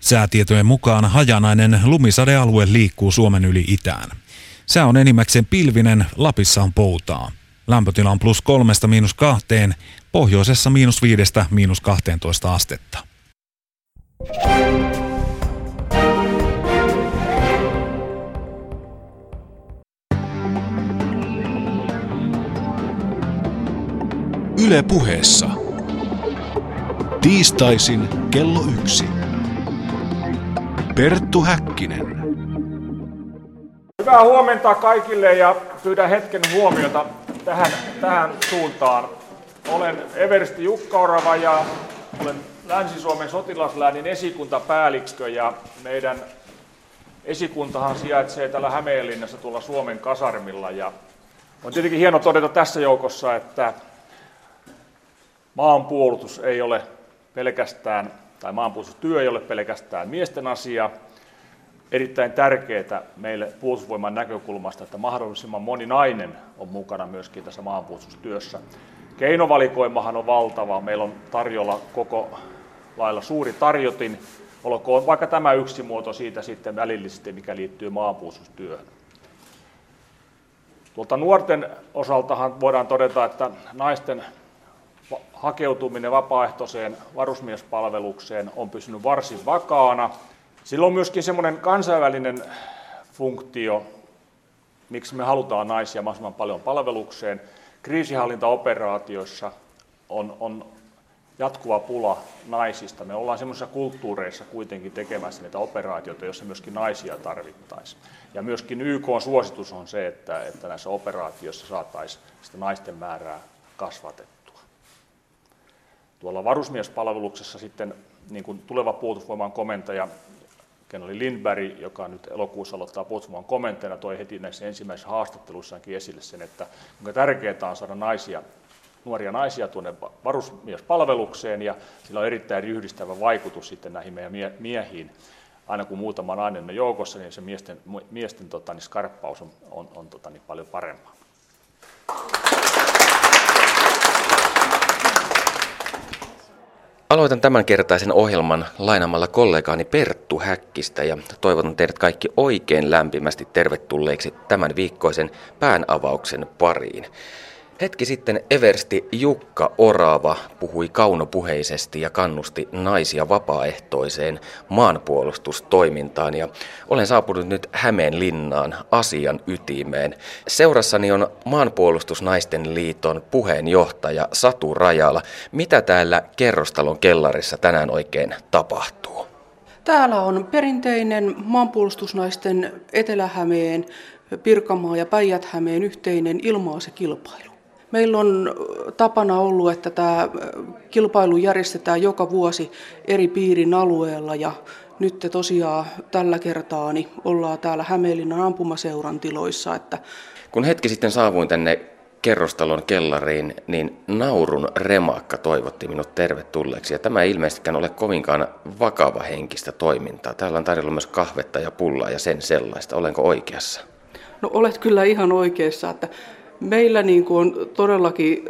Säätietojen mukaan hajanainen lumisadealue liikkuu Suomen yli itään. Sää on enimmäkseen pilvinen, Lapissa on poutaa. Lämpötila on plus kolmesta miinus kahteen, pohjoisessa miinus viidestä miinus 12 astetta. Yle puheessa. Tiistaisin kello yksi. Perttu Häkkinen. Hyvää huomenta kaikille ja pyydän hetken huomiota tähän, tähän suuntaan. Olen Eversti Jukka Orava ja olen Länsi-Suomen sotilasläänin esikuntapäällikkö ja meidän esikuntahan sijaitsee täällä Hämeenlinnassa tuolla Suomen kasarmilla ja on tietenkin hieno todeta tässä joukossa, että maanpuolustus ei ole pelkästään, tai maanpuolustustyö ei ole pelkästään miesten asia. Erittäin tärkeää meille puolustusvoiman näkökulmasta, että mahdollisimman moni nainen on mukana myöskin tässä maanpuolustustyössä. Keinovalikoimahan on valtava. Meillä on tarjolla koko lailla suuri tarjotin, olkoon vaikka tämä yksi muoto siitä sitten välillisesti, mikä liittyy maanpuolustustyöhön. Tuolta nuorten osaltahan voidaan todeta, että naisten hakeutuminen vapaaehtoiseen varusmiespalvelukseen on pysynyt varsin vakaana. Sillä on myöskin semmoinen kansainvälinen funktio, miksi me halutaan naisia mahdollisimman paljon palvelukseen. Kriisihallintaoperaatioissa on, on jatkuva pula naisista. Me ollaan semmoisissa kulttuureissa kuitenkin tekemässä niitä operaatioita, joissa myöskin naisia tarvittaisiin. Ja myöskin YK on suositus on se, että, että näissä operaatioissa saataisiin sitä naisten määrää kasvatettua. Tuolla varusmiespalveluksessa sitten niin kuin tuleva puolustusvoiman komentaja Kenoli Lindberg, joka nyt elokuussa aloittaa puolustusvoiman komentajana, toi heti näissä ensimmäisissä haastatteluissaankin esille sen, että kuinka tärkeää on saada naisia, nuoria naisia tuonne varusmiespalvelukseen, ja sillä on erittäin ryhdistävä vaikutus sitten näihin meidän miehiin. Aina kun muutama nainen on joukossa, niin se miesten, miesten tota, niin skarppaus on, on, on tota, niin paljon parempaa. Aloitan tämänkertaisen ohjelman lainamalla kollegaani Perttu Häkkistä ja toivotan teidät kaikki oikein lämpimästi tervetulleeksi tämän viikkoisen päänavauksen pariin. Hetki sitten Eversti Jukka Orava puhui kaunopuheisesti ja kannusti naisia vapaaehtoiseen maanpuolustustoimintaan ja olen saapunut nyt Hämeenlinnaan asian ytimeen. Seurassani on Maanpuolustusnaisten liiton puheenjohtaja Satu Rajala. Mitä täällä kerrostalon kellarissa tänään oikein tapahtuu? Täällä on perinteinen maanpuolustusnaisten Etelä-Hämeen, Pirkanmaa ja Päijät-Hämeen yhteinen ilmaisekilpailu. Meillä on tapana ollut, että tämä kilpailu järjestetään joka vuosi eri piirin alueella ja nyt tosiaan tällä kertaa niin ollaan täällä Hämeenlinnan ampumaseuran tiloissa. Että Kun hetki sitten saavuin tänne kerrostalon kellariin, niin naurun remakka toivotti minut tervetulleeksi. Ja tämä ei ilmeisestikään ole kovinkaan vakava henkistä toimintaa. Täällä on tarjolla myös kahvetta ja pullaa ja sen sellaista. Olenko oikeassa? No olet kyllä ihan oikeassa, että Meillä niin kuin on todellakin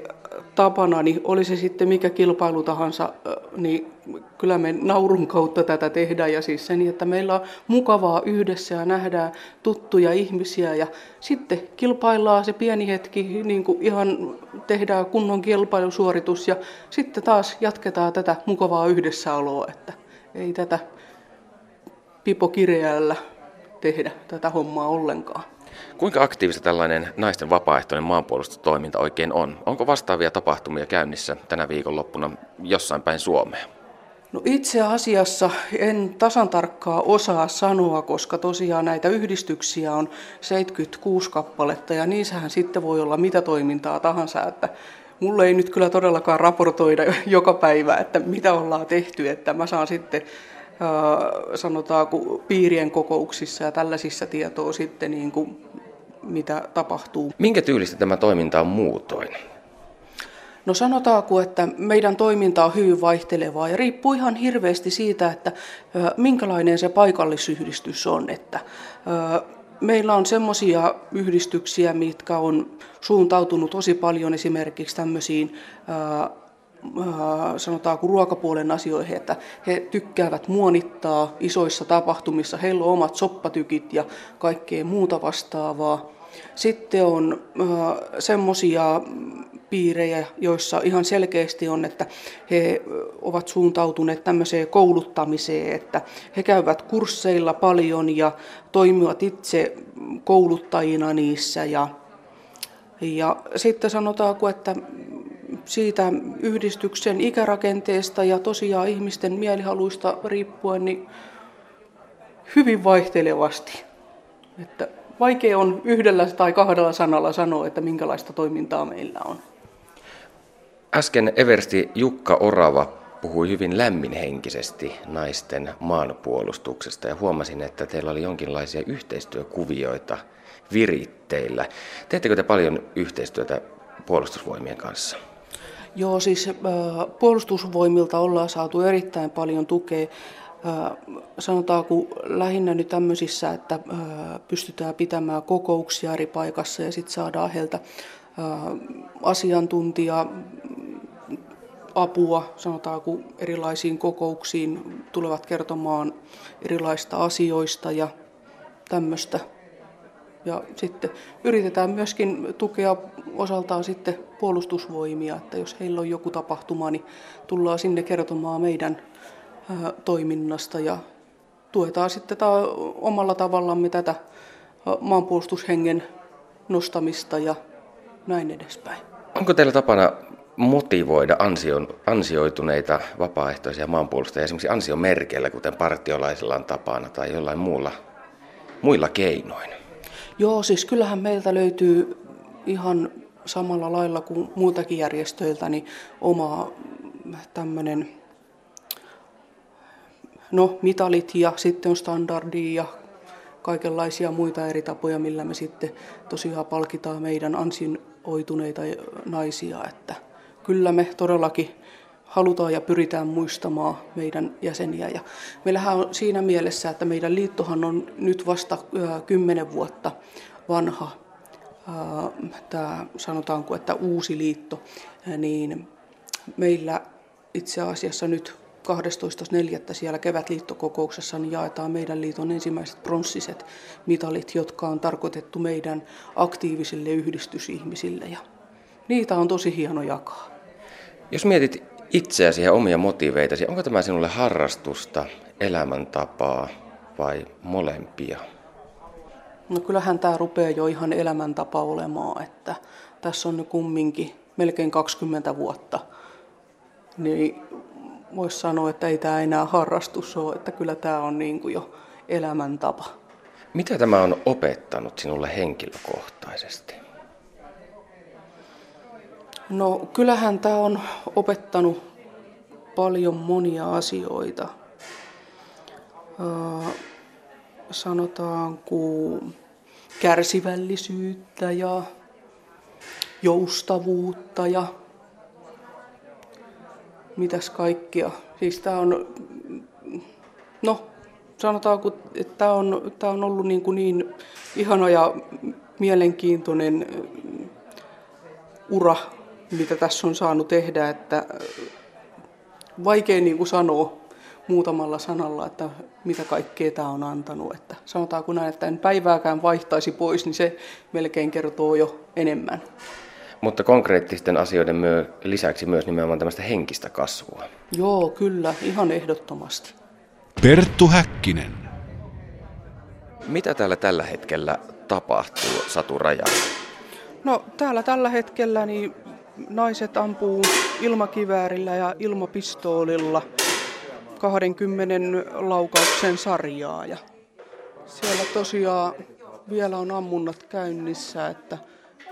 tapana, niin oli se sitten mikä kilpailu tahansa, niin kyllä me naurun kautta tätä tehdään ja siis se niin, että meillä on mukavaa yhdessä ja nähdään tuttuja ihmisiä ja sitten kilpaillaan se pieni hetki, niin kuin ihan tehdään kunnon kilpailusuoritus ja sitten taas jatketaan tätä mukavaa yhdessäoloa, että ei tätä pipokireällä tehdä tätä hommaa ollenkaan. Kuinka aktiivista tällainen naisten vapaaehtoinen maanpuolustustoiminta oikein on? Onko vastaavia tapahtumia käynnissä tänä viikonloppuna jossain päin Suomea? No itse asiassa en tasan tarkkaa osaa sanoa, koska tosiaan näitä yhdistyksiä on 76 kappaletta ja niissähän sitten voi olla mitä toimintaa tahansa, että mulle ei nyt kyllä todellakaan raportoida joka päivä, että mitä ollaan tehty, että mä saan sitten sanotaanko piirien kokouksissa ja tällaisissa tietoa sitten niin kuin mitä tapahtuu. Minkä tyylistä tämä toiminta on muutoin? No sanotaanko, että meidän toiminta on hyvin vaihtelevaa ja riippuu ihan hirveästi siitä, että minkälainen se paikallisyhdistys on. Että meillä on semmoisia yhdistyksiä, mitkä on suuntautunut tosi paljon esimerkiksi tämmöisiin sanotaanko ruokapuolen asioihin, että he tykkäävät muonittaa isoissa tapahtumissa, heillä on omat soppatykit ja kaikkea muuta vastaavaa. Sitten on semmoisia piirejä, joissa ihan selkeästi on, että he ovat suuntautuneet tämmöiseen kouluttamiseen, että he käyvät kursseilla paljon ja toimivat itse kouluttajina niissä. Ja, ja sitten sanotaanko, että siitä yhdistyksen ikärakenteesta ja tosiaan ihmisten mielihaluista riippuen niin hyvin vaihtelevasti. Että vaikea on yhdellä tai kahdella sanalla sanoa, että minkälaista toimintaa meillä on. Äsken Eversti Jukka Orava puhui hyvin lämminhenkisesti naisten maanpuolustuksesta ja huomasin, että teillä oli jonkinlaisia yhteistyökuvioita viritteillä. Teettekö te paljon yhteistyötä puolustusvoimien kanssa? Joo, siis äh, puolustusvoimilta ollaan saatu erittäin paljon tukea. Äh, sanotaanko lähinnä nyt tämmöisissä, että äh, pystytään pitämään kokouksia eri paikassa ja sitten saadaan heiltä asiantuntija apua, sanotaanko erilaisiin kokouksiin, tulevat kertomaan erilaista asioista ja tämmöistä. Ja sitten yritetään myöskin tukea osaltaan sitten puolustusvoimia, että jos heillä on joku tapahtuma, niin tullaan sinne kertomaan meidän toiminnasta ja tuetaan sitten omalla tavallamme tätä maanpuolustushengen nostamista ja näin edespäin. Onko teillä tapana motivoida ansion, ansioituneita vapaaehtoisia maanpuolustajia esimerkiksi ansiomerkeillä, kuten partiolaisilla on tapana tai jollain muulla, muilla keinoin? Joo, siis kyllähän meiltä löytyy ihan samalla lailla kuin muiltakin järjestöiltä niin oma tämmöinen no, mitalit ja sitten on standardi ja kaikenlaisia muita eri tapoja, millä me sitten tosiaan palkitaan meidän ansioituneita naisia, että kyllä me todellakin halutaan ja pyritään muistamaan meidän jäseniä. Ja meillähän on siinä mielessä, että meidän liittohan on nyt vasta kymmenen vuotta vanha, tämä sanotaanko, että uusi liitto, niin meillä itse asiassa nyt 12.4. siellä kevätliittokokouksessa niin jaetaan meidän liiton ensimmäiset pronssiset mitalit, jotka on tarkoitettu meidän aktiivisille yhdistysihmisille. Ja niitä on tosi hieno jakaa. Jos mietit itseäsi ja omia motiveitasi, onko tämä sinulle harrastusta, elämäntapaa vai molempia? No kyllähän tämä rupeaa jo ihan elämäntapa olemaan, että tässä on kumminkin melkein 20 vuotta. Niin voisi sanoa, että ei tämä enää harrastus ole, että kyllä tämä on niin kuin jo elämäntapa. Mitä tämä on opettanut sinulle henkilökohtaisesti? No kyllähän tämä on opettanut paljon monia asioita. Öö, sanotaanko kärsivällisyyttä ja joustavuutta ja mitäs kaikkia. Siis tämä on, no sanotaanko, että tämä on, tämä on ollut niin, kuin niin ihana ja mielenkiintoinen ura mitä tässä on saanut tehdä, että äh, vaikea niin kuin sanoa muutamalla sanalla, että mitä kaikkea tämä on antanut. Että sanotaanko näin, että en päivääkään vaihtaisi pois, niin se melkein kertoo jo enemmän. Mutta konkreettisten asioiden myö, lisäksi myös nimenomaan tämmöistä henkistä kasvua. Joo, kyllä, ihan ehdottomasti. Perttu Häkkinen. Mitä täällä tällä hetkellä tapahtuu, Satu Raja? No täällä tällä hetkellä niin naiset ampuu ilmakiväärillä ja ilmapistoolilla 20 laukauksen sarjaa. Ja siellä tosiaan vielä on ammunnat käynnissä, että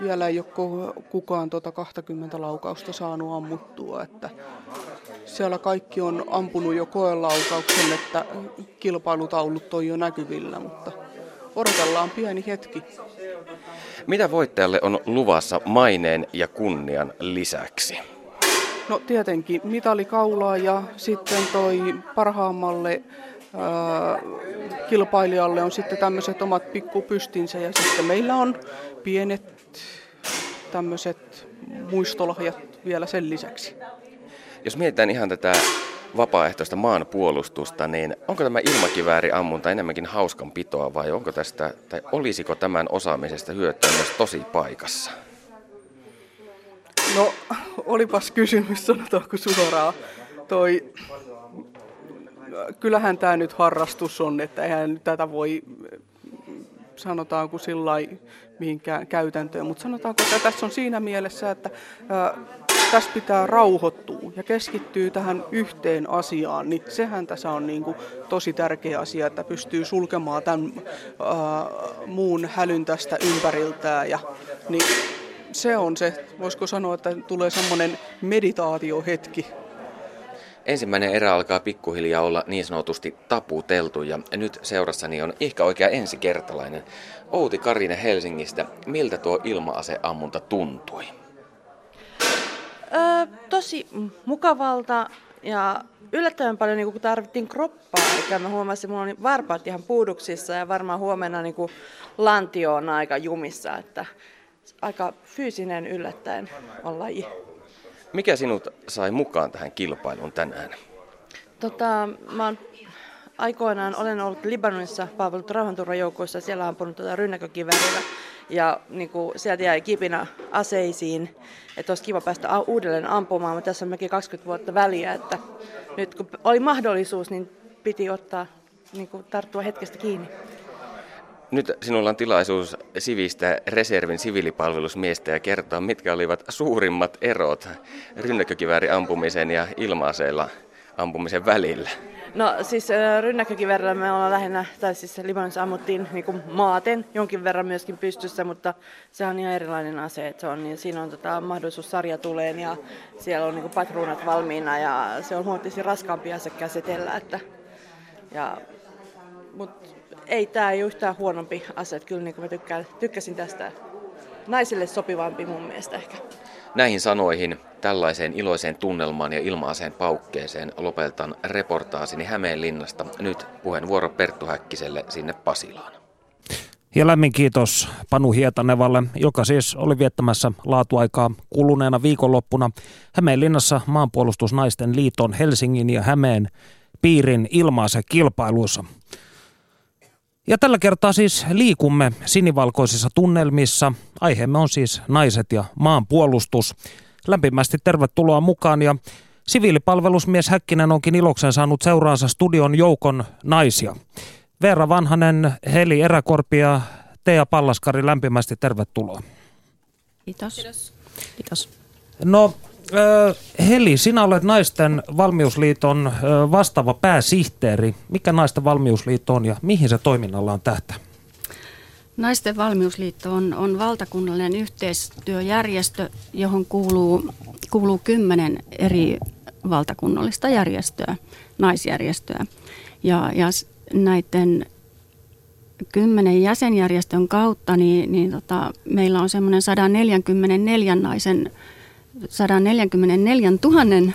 vielä ei ole kukaan tuota 20 laukausta saanut ammuttua. Että siellä kaikki on ampunut jo koelaukauksen, että kilpailutaulut on jo näkyvillä, mutta odotellaan pieni hetki. Mitä voittajalle on luvassa maineen ja kunnian lisäksi? No tietenkin mitali kaulaa ja sitten toi parhaammalle ää, kilpailijalle on sitten tämmöiset omat pikkupystinsä ja sitten meillä on pienet tämmöiset muistolahjat vielä sen lisäksi. Jos mietitään ihan tätä vapaaehtoista maanpuolustusta, niin onko tämä ilmakivääriammunta enemmänkin hauskan pitoa vai onko tästä, tai olisiko tämän osaamisesta hyötyä myös tosi paikassa? No, olipas kysymys, sanotaanko suoraan. Toi, kyllähän tämä nyt harrastus on, että eihän tätä voi sanotaanko sillä mihinkään käytäntöön, mutta sanotaanko, että tässä on siinä mielessä, että tässä pitää rauhoittua ja keskittyy tähän yhteen asiaan, niin sehän tässä on niin kuin tosi tärkeä asia, että pystyy sulkemaan tämän ää, muun hälyn tästä ympäriltään ja niin se on se, voisiko sanoa, että tulee semmoinen meditaatiohetki. Ensimmäinen erä alkaa pikkuhiljaa olla niin sanotusti taputeltu ja nyt seurassani on ehkä oikea ensikertalainen. Outi Karine Helsingistä, miltä tuo ilma-aseammunta tuntui? Öö, tosi mukavalta ja yllättävän paljon niin kun tarvittiin kroppaa. Eli mä huomasin, että mulla oli varpaat ihan puuduksissa ja varmaan huomenna niin lantio on aika jumissa. Että aika fyysinen yllättäen on laji. Mikä sinut sai mukaan tähän kilpailuun tänään? Tota, mä oon aikoinaan olen ollut Libanonissa palvellut rauhanturvajoukoissa, siellä on ampunut tuota rynnäkökivärillä ja niin kuin, sieltä jäi kipinä aseisiin, että olisi kiva päästä uudelleen ampumaan, mutta tässä on mekin 20 vuotta väliä, että nyt kun oli mahdollisuus, niin piti ottaa, niin kuin, tarttua hetkestä kiinni. Nyt sinulla on tilaisuus sivistää reservin siviilipalvelusmiestä ja kertoa, mitkä olivat suurimmat erot rynnäkkökivääri ampumisen ja ilma-aseilla ampumisen välillä. No siis rynnäkkökiverillä me ollaan lähinnä, tai siis Libanonissa ammuttiin niin kuin maaten jonkin verran myöskin pystyssä, mutta se on ihan erilainen ase. Että se on, niin siinä on tota, mahdollisuus sarja tuleen ja siellä on niin kuin patruunat valmiina ja se on huomattavasti raskaampi ase käsitellä. Että, ja, mutta ei tämä ei yhtään huonompi ase, että kyllä niin kuin mä tykkään, tykkäsin tästä naisille sopivampi mun mielestä ehkä. Näihin sanoihin, tällaiseen iloiseen tunnelmaan ja ilmaaseen paukkeeseen lopetan reportaasini Hämeenlinnasta. Nyt puheenvuoro Perttu Häkkiselle sinne Pasilaan. Ja lämmin kiitos Panu Hietanevalle, joka siis oli viettämässä laatuaikaa kuluneena viikonloppuna Hämeenlinnassa maanpuolustusnaisten liiton Helsingin ja Hämeen piirin ilmaase kilpailuissa. Ja tällä kertaa siis liikumme sinivalkoisissa tunnelmissa. Aiheemme on siis naiset ja maanpuolustus. Lämpimästi tervetuloa mukaan ja siviilipalvelusmies Häkkinen onkin iloksen saanut seuraansa studion joukon naisia. Veera Vanhanen, Heli Eräkorpi ja Tea Pallaskari, lämpimästi tervetuloa. Kiitos. Kiitos. Kiitos. No Heli, sinä olet Naisten valmiusliiton vastaava pääsihteeri. Mikä Naisten valmiusliitto on ja mihin se toiminnallaan tähtää? Naisten valmiusliitto on, on valtakunnallinen yhteistyöjärjestö, johon kuuluu, kuuluu kymmenen eri valtakunnallista järjestöä, naisjärjestöä. Ja, ja näiden kymmenen jäsenjärjestön kautta niin, niin tota, meillä on semmoinen 144 naisen 144 000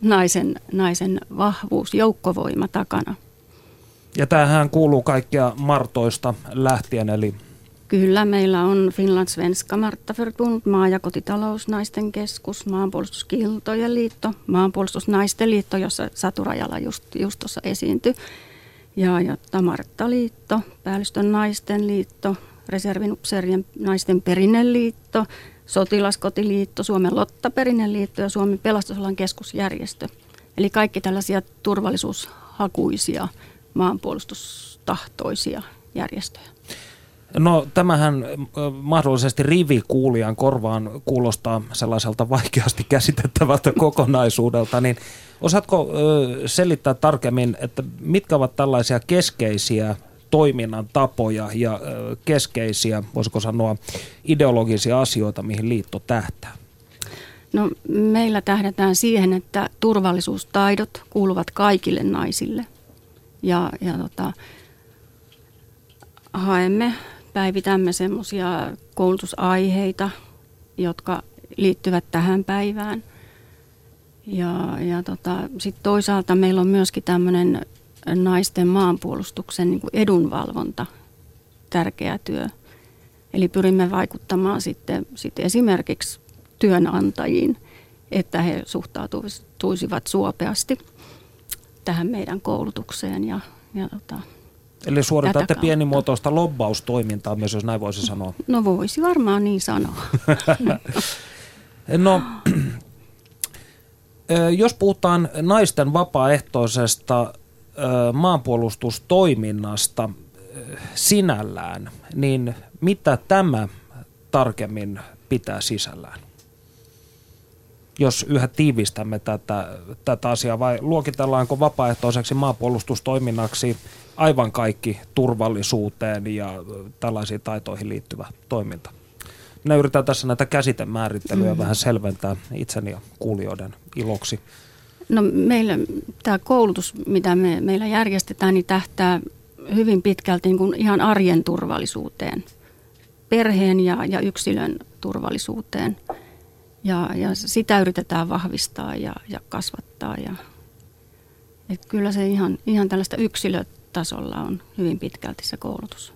naisen, naisen vahvuus, joukkovoima takana. Ja tämähän kuuluu kaikkia Martoista lähtien, eli Kyllä, meillä on Finland Svenska Marttaförbund, maa- ja kotitalousnaisten keskus, maanpuolustuskiltojen liitto, maanpuolustusnaisten liitto, jossa Satu Rajala just, just tuossa esiintyi, ja, ja Martta-liitto, päällystön naisten liitto, reservin naisten perinneliitto, Sotilaskotiliitto, Suomen Lottaperinneliitto ja Suomen pelastusalan keskusjärjestö. Eli kaikki tällaisia turvallisuushakuisia, maanpuolustustahtoisia järjestöjä. No tämähän mahdollisesti rivikuulijan korvaan kuulostaa sellaiselta vaikeasti käsitettävältä kokonaisuudelta, niin osaatko selittää tarkemmin, että mitkä ovat tällaisia keskeisiä toiminnan tapoja ja keskeisiä, voisiko sanoa, ideologisia asioita, mihin liitto tähtää? No, meillä tähdätään siihen, että turvallisuustaidot kuuluvat kaikille naisille. Ja, ja tota, haemme, päivitämme semmoisia koulutusaiheita, jotka liittyvät tähän päivään. Ja, ja tota, sitten toisaalta meillä on myöskin tämmöinen naisten maanpuolustuksen niin kuin edunvalvonta tärkeä työ. Eli pyrimme vaikuttamaan sitten, sitten esimerkiksi työnantajiin että he suhtautuisivat suopeasti tähän meidän koulutukseen ja, ja tota, Eli suoritatte pienimuotoista lobbaustoimintaa myös, jos näin voisi sanoa. No voisi varmaan niin sanoa. no, jos puhutaan naisten vapaaehtoisesta maanpuolustustoiminnasta sinällään, niin mitä tämä tarkemmin pitää sisällään? Jos yhä tiivistämme tätä, tätä asiaa vai luokitellaanko vapaaehtoiseksi maanpuolustustoiminnaksi aivan kaikki turvallisuuteen ja tällaisiin taitoihin liittyvä toiminta? Minä yritän tässä näitä käsitemäärittelyjä mm. vähän selventää itseni ja kuulijoiden iloksi. No meillä tämä koulutus, mitä me, meillä järjestetään, niin tähtää hyvin pitkälti niin kuin ihan arjen turvallisuuteen, perheen ja, ja yksilön turvallisuuteen. Ja, ja sitä yritetään vahvistaa ja, ja kasvattaa. Ja, et kyllä se ihan, ihan tällaista yksilötasolla on hyvin pitkälti se koulutus.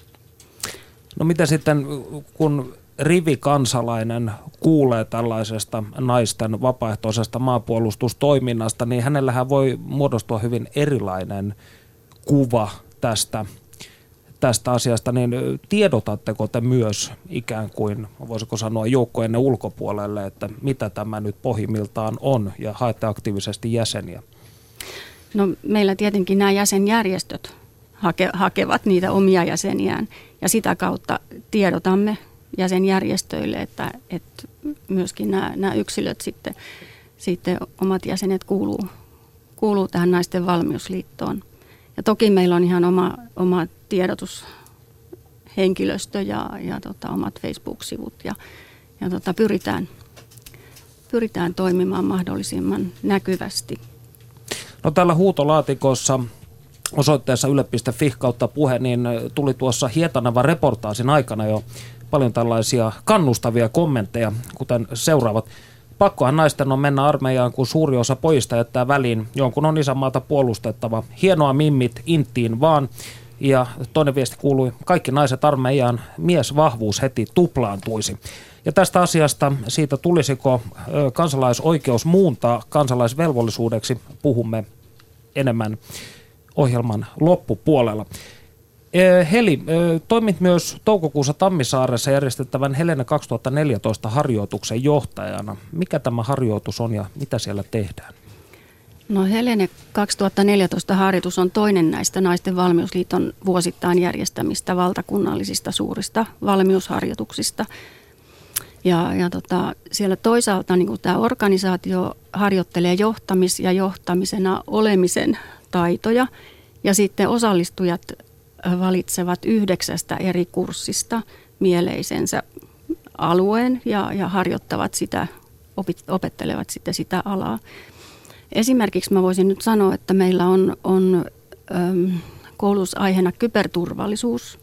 No mitä sitten, kun rivikansalainen kuulee tällaisesta naisten vapaaehtoisesta maanpuolustustoiminnasta, niin hänellähän voi muodostua hyvin erilainen kuva tästä, tästä asiasta, niin tiedotatteko te myös ikään kuin, voisiko sanoa joukkojen ulkopuolelle, että mitä tämä nyt pohjimmiltaan on ja haette aktiivisesti jäseniä? No meillä tietenkin nämä jäsenjärjestöt hake, hakevat niitä omia jäseniään ja sitä kautta tiedotamme jäsenjärjestöille, että, että myöskin nämä, nämä yksilöt sitten, sitten omat jäsenet kuuluu, kuuluu tähän naisten valmiusliittoon. Ja toki meillä on ihan oma, oma tiedotushenkilöstö ja, ja tota, omat Facebook-sivut ja, ja tota, pyritään, pyritään toimimaan mahdollisimman näkyvästi. No täällä huutolaatikossa osoitteessa yle.fi kautta puhe, niin tuli tuossa Hietanavan reportaasin aikana jo paljon tällaisia kannustavia kommentteja, kuten seuraavat. Pakkohan naisten on mennä armeijaan, kun suuri osa pojista jättää väliin. Jonkun on isänmaata puolustettava. Hienoa mimmit, inttiin vaan. Ja toinen viesti kuului, kaikki naiset armeijaan, miesvahvuus heti tuplaantuisi. Ja tästä asiasta, siitä tulisiko kansalaisoikeus muuntaa kansalaisvelvollisuudeksi, puhumme enemmän ohjelman loppupuolella. Heli, toimit myös toukokuussa Tammisaaressa järjestettävän Helena 2014 harjoituksen johtajana. Mikä tämä harjoitus on ja mitä siellä tehdään? No Helene 2014 harjoitus on toinen näistä Naisten valmiusliiton vuosittain järjestämistä valtakunnallisista suurista valmiusharjoituksista. Ja, ja tota, siellä toisaalta niin tämä organisaatio harjoittelee johtamis- ja johtamisena olemisen taitoja ja sitten osallistujat valitsevat yhdeksästä eri kurssista mieleisensä alueen ja, ja harjoittavat sitä, opit, opettelevat sitten sitä alaa. Esimerkiksi mä voisin nyt sanoa, että meillä on, on äm, koulutusaiheena kyberturvallisuus.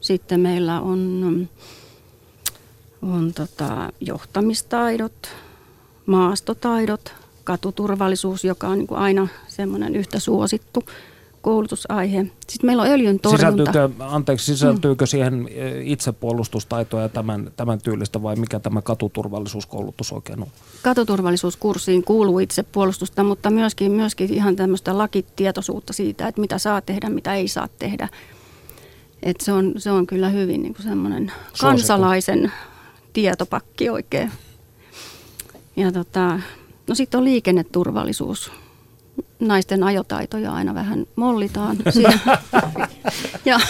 Sitten meillä on, on tota, johtamistaidot, maastotaidot, katuturvallisuus, joka on niin kuin aina semmoinen yhtä suosittu – koulutusaihe. Sitten meillä on öljyn torjunta. Sisältyykö, anteeksi, sisältyykö mm. siihen e, itsepuolustustaitoja ja tämän, tämän tyylistä vai mikä tämä katuturvallisuuskoulutus oikein on? Katuturvallisuuskurssiin kuuluu itsepuolustusta, mutta myöskin, myöskin ihan tämmöistä lakitietoisuutta siitä, että mitä saa tehdä, mitä ei saa tehdä. Et se, on, se on kyllä hyvin niin semmoinen kansalaisen tietopakki oikein. Ja tota, no sitten on liikenneturvallisuus naisten ajotaitoja aina vähän mollitaan. ja,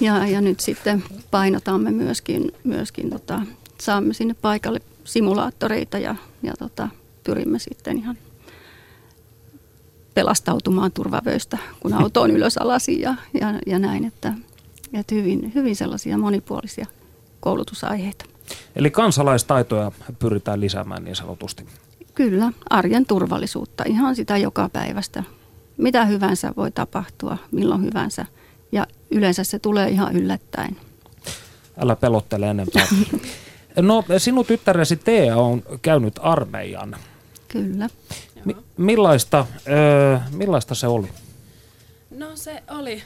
ja, ja nyt sitten painotamme myöskin, myöskin tota, saamme sinne paikalle simulaattoreita ja, ja tota, pyrimme sitten ihan pelastautumaan turvavöistä, kun auto on ylös alasi ja, ja, ja näin, että, että hyvin, hyvin sellaisia monipuolisia koulutusaiheita. Eli kansalaistaitoja pyritään lisäämään niin sanotusti. Kyllä, arjen turvallisuutta, ihan sitä joka päivästä. Mitä hyvänsä voi tapahtua, milloin hyvänsä. Ja yleensä se tulee ihan yllättäen. Älä pelottele enempää. No, sinun tyttäresi Tea on käynyt armeijan. Kyllä. Mi- millaista, öö, millaista se oli? No se oli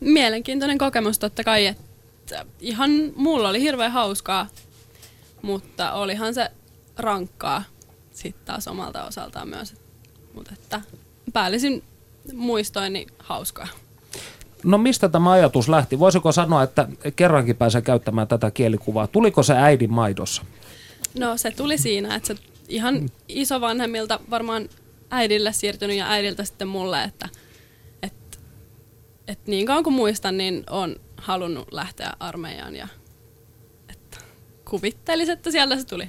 mielenkiintoinen kokemus totta kai, että ihan mulla oli hirveän hauskaa, mutta olihan se rankkaa sitten taas omalta osaltaan myös. Mutta että päällisin muistoin niin hauskaa. No mistä tämä ajatus lähti? Voisiko sanoa, että kerrankin pääsee käyttämään tätä kielikuvaa? Tuliko se äidin maidossa? No se tuli siinä, että se ihan isovanhemmilta varmaan äidille siirtynyt ja äidiltä sitten mulle, että et, et niin kauan kuin muistan, niin on halunnut lähteä armeijaan ja että kuvittelisin, että sieltä se tuli.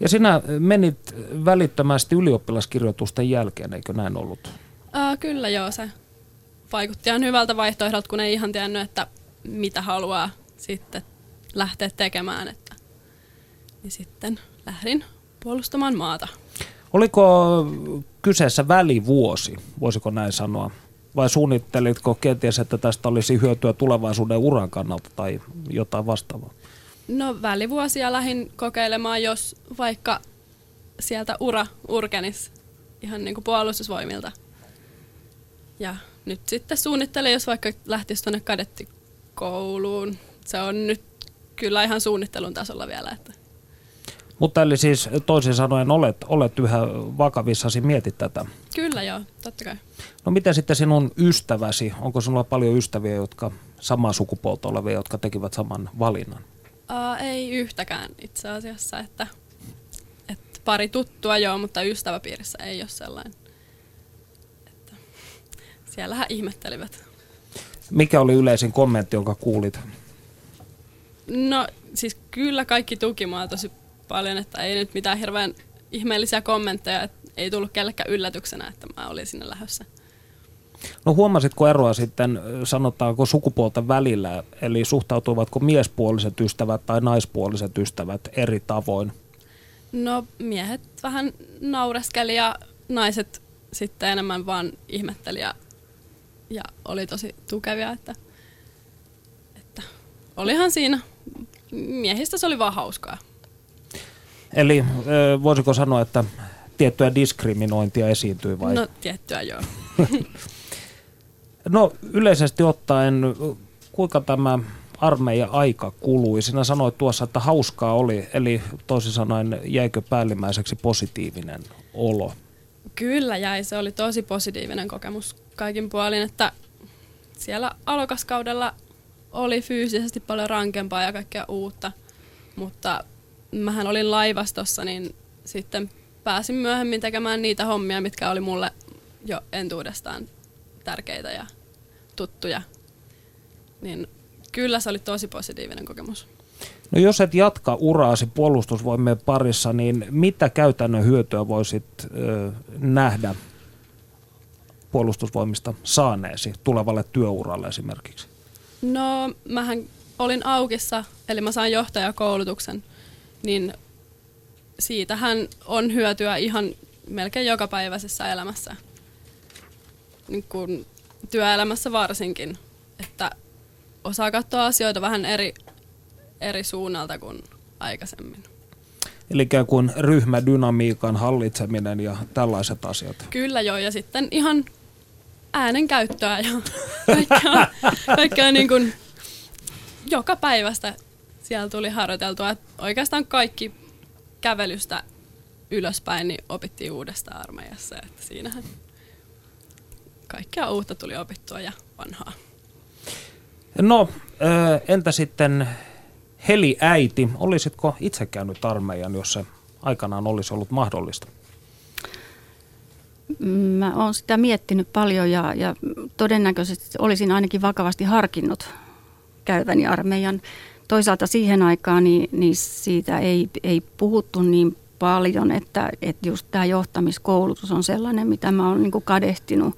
Ja sinä menit välittömästi ylioppilaskirjoitusten jälkeen, eikö näin ollut? Ää, kyllä joo, se vaikutti ihan hyvältä vaihtoehdolta, kun ei ihan tiennyt, että mitä haluaa sitten lähteä tekemään. Että, niin sitten lähdin puolustamaan maata. Oliko kyseessä välivuosi, voisiko näin sanoa? Vai suunnittelitko kenties, että tästä olisi hyötyä tulevaisuuden uran kannalta tai jotain vastaavaa? No välivuosia lähdin kokeilemaan, jos vaikka sieltä ura urkenis ihan niin kuin puolustusvoimilta. Ja nyt sitten suunnittelen, jos vaikka lähtisi tuonne kadettikouluun. Se on nyt kyllä ihan suunnittelun tasolla vielä. Että. Mutta eli siis toisin sanoen olet, olet yhä vakavissasi, mietit tätä. Kyllä joo, totta kai. No miten sitten sinun ystäväsi, onko sinulla paljon ystäviä, jotka samaa sukupuolta olevia, jotka tekivät saman valinnan? Uh, ei yhtäkään itse asiassa, että, että pari tuttua joo, mutta ystäväpiirissä ei ole sellainen. Että siellähän ihmettelivät. Mikä oli yleisin kommentti, jonka kuulit? No siis kyllä kaikki tuki mua tosi paljon, että ei nyt mitään hirveän ihmeellisiä kommentteja, että ei tullut kellekään yllätyksenä, että mä olin sinne lähdössä. No huomasitko eroa sitten, sanotaanko sukupuolten välillä, eli suhtautuivatko miespuoliset ystävät tai naispuoliset ystävät eri tavoin? No miehet vähän naureskeli ja naiset sitten enemmän vaan ihmetteli ja, ja oli tosi tukevia, että, että olihan siinä, miehistä se oli vaan hauskaa. Eli voisiko sanoa, että tiettyä diskriminointia esiintyi vai? No tiettyä joo. no yleisesti ottaen, kuinka tämä armeija aika kului? Sinä sanoit tuossa, että hauskaa oli, eli toisin sanoen jäikö päällimmäiseksi positiivinen olo? Kyllä jäi, se oli tosi positiivinen kokemus kaikin puolin, että siellä alokaskaudella oli fyysisesti paljon rankempaa ja kaikkea uutta, mutta mähän olin laivastossa, niin sitten pääsin myöhemmin tekemään niitä hommia, mitkä oli mulle jo entuudestaan tärkeitä ja tuttuja. Niin kyllä se oli tosi positiivinen kokemus. No jos et jatka uraasi puolustusvoimien parissa, niin mitä käytännön hyötyä voisit ö, nähdä puolustusvoimista saaneesi tulevalle työuralle esimerkiksi? No mähän olin aukissa, eli mä sain johtajakoulutuksen – niin siitähän on hyötyä ihan melkein jokapäiväisessä elämässä, niin kuin työelämässä varsinkin, että osaa katsoa asioita vähän eri, eri suunnalta kuin aikaisemmin. Eli ikään kuin ryhmädynamiikan hallitseminen ja tällaiset asiat. Kyllä joo, ja sitten ihan äänen käyttöä ja kaikkea, kaikkea niin kuin joka päivästä siellä tuli harjoiteltua. Että oikeastaan kaikki kävelystä ylöspäin niin opittiin uudestaan armeijassa. Että siinähän kaikkea uutta tuli opittua ja vanhaa. No, entä sitten Heli äiti, olisitko itse käynyt armeijan, jos se aikanaan olisi ollut mahdollista? Mä oon sitä miettinyt paljon ja, ja todennäköisesti olisin ainakin vakavasti harkinnut käyväni armeijan toisaalta siihen aikaan niin, niin siitä ei, ei puhuttu niin paljon, että, että just tämä johtamiskoulutus on sellainen, mitä mä oon niin kadehtinut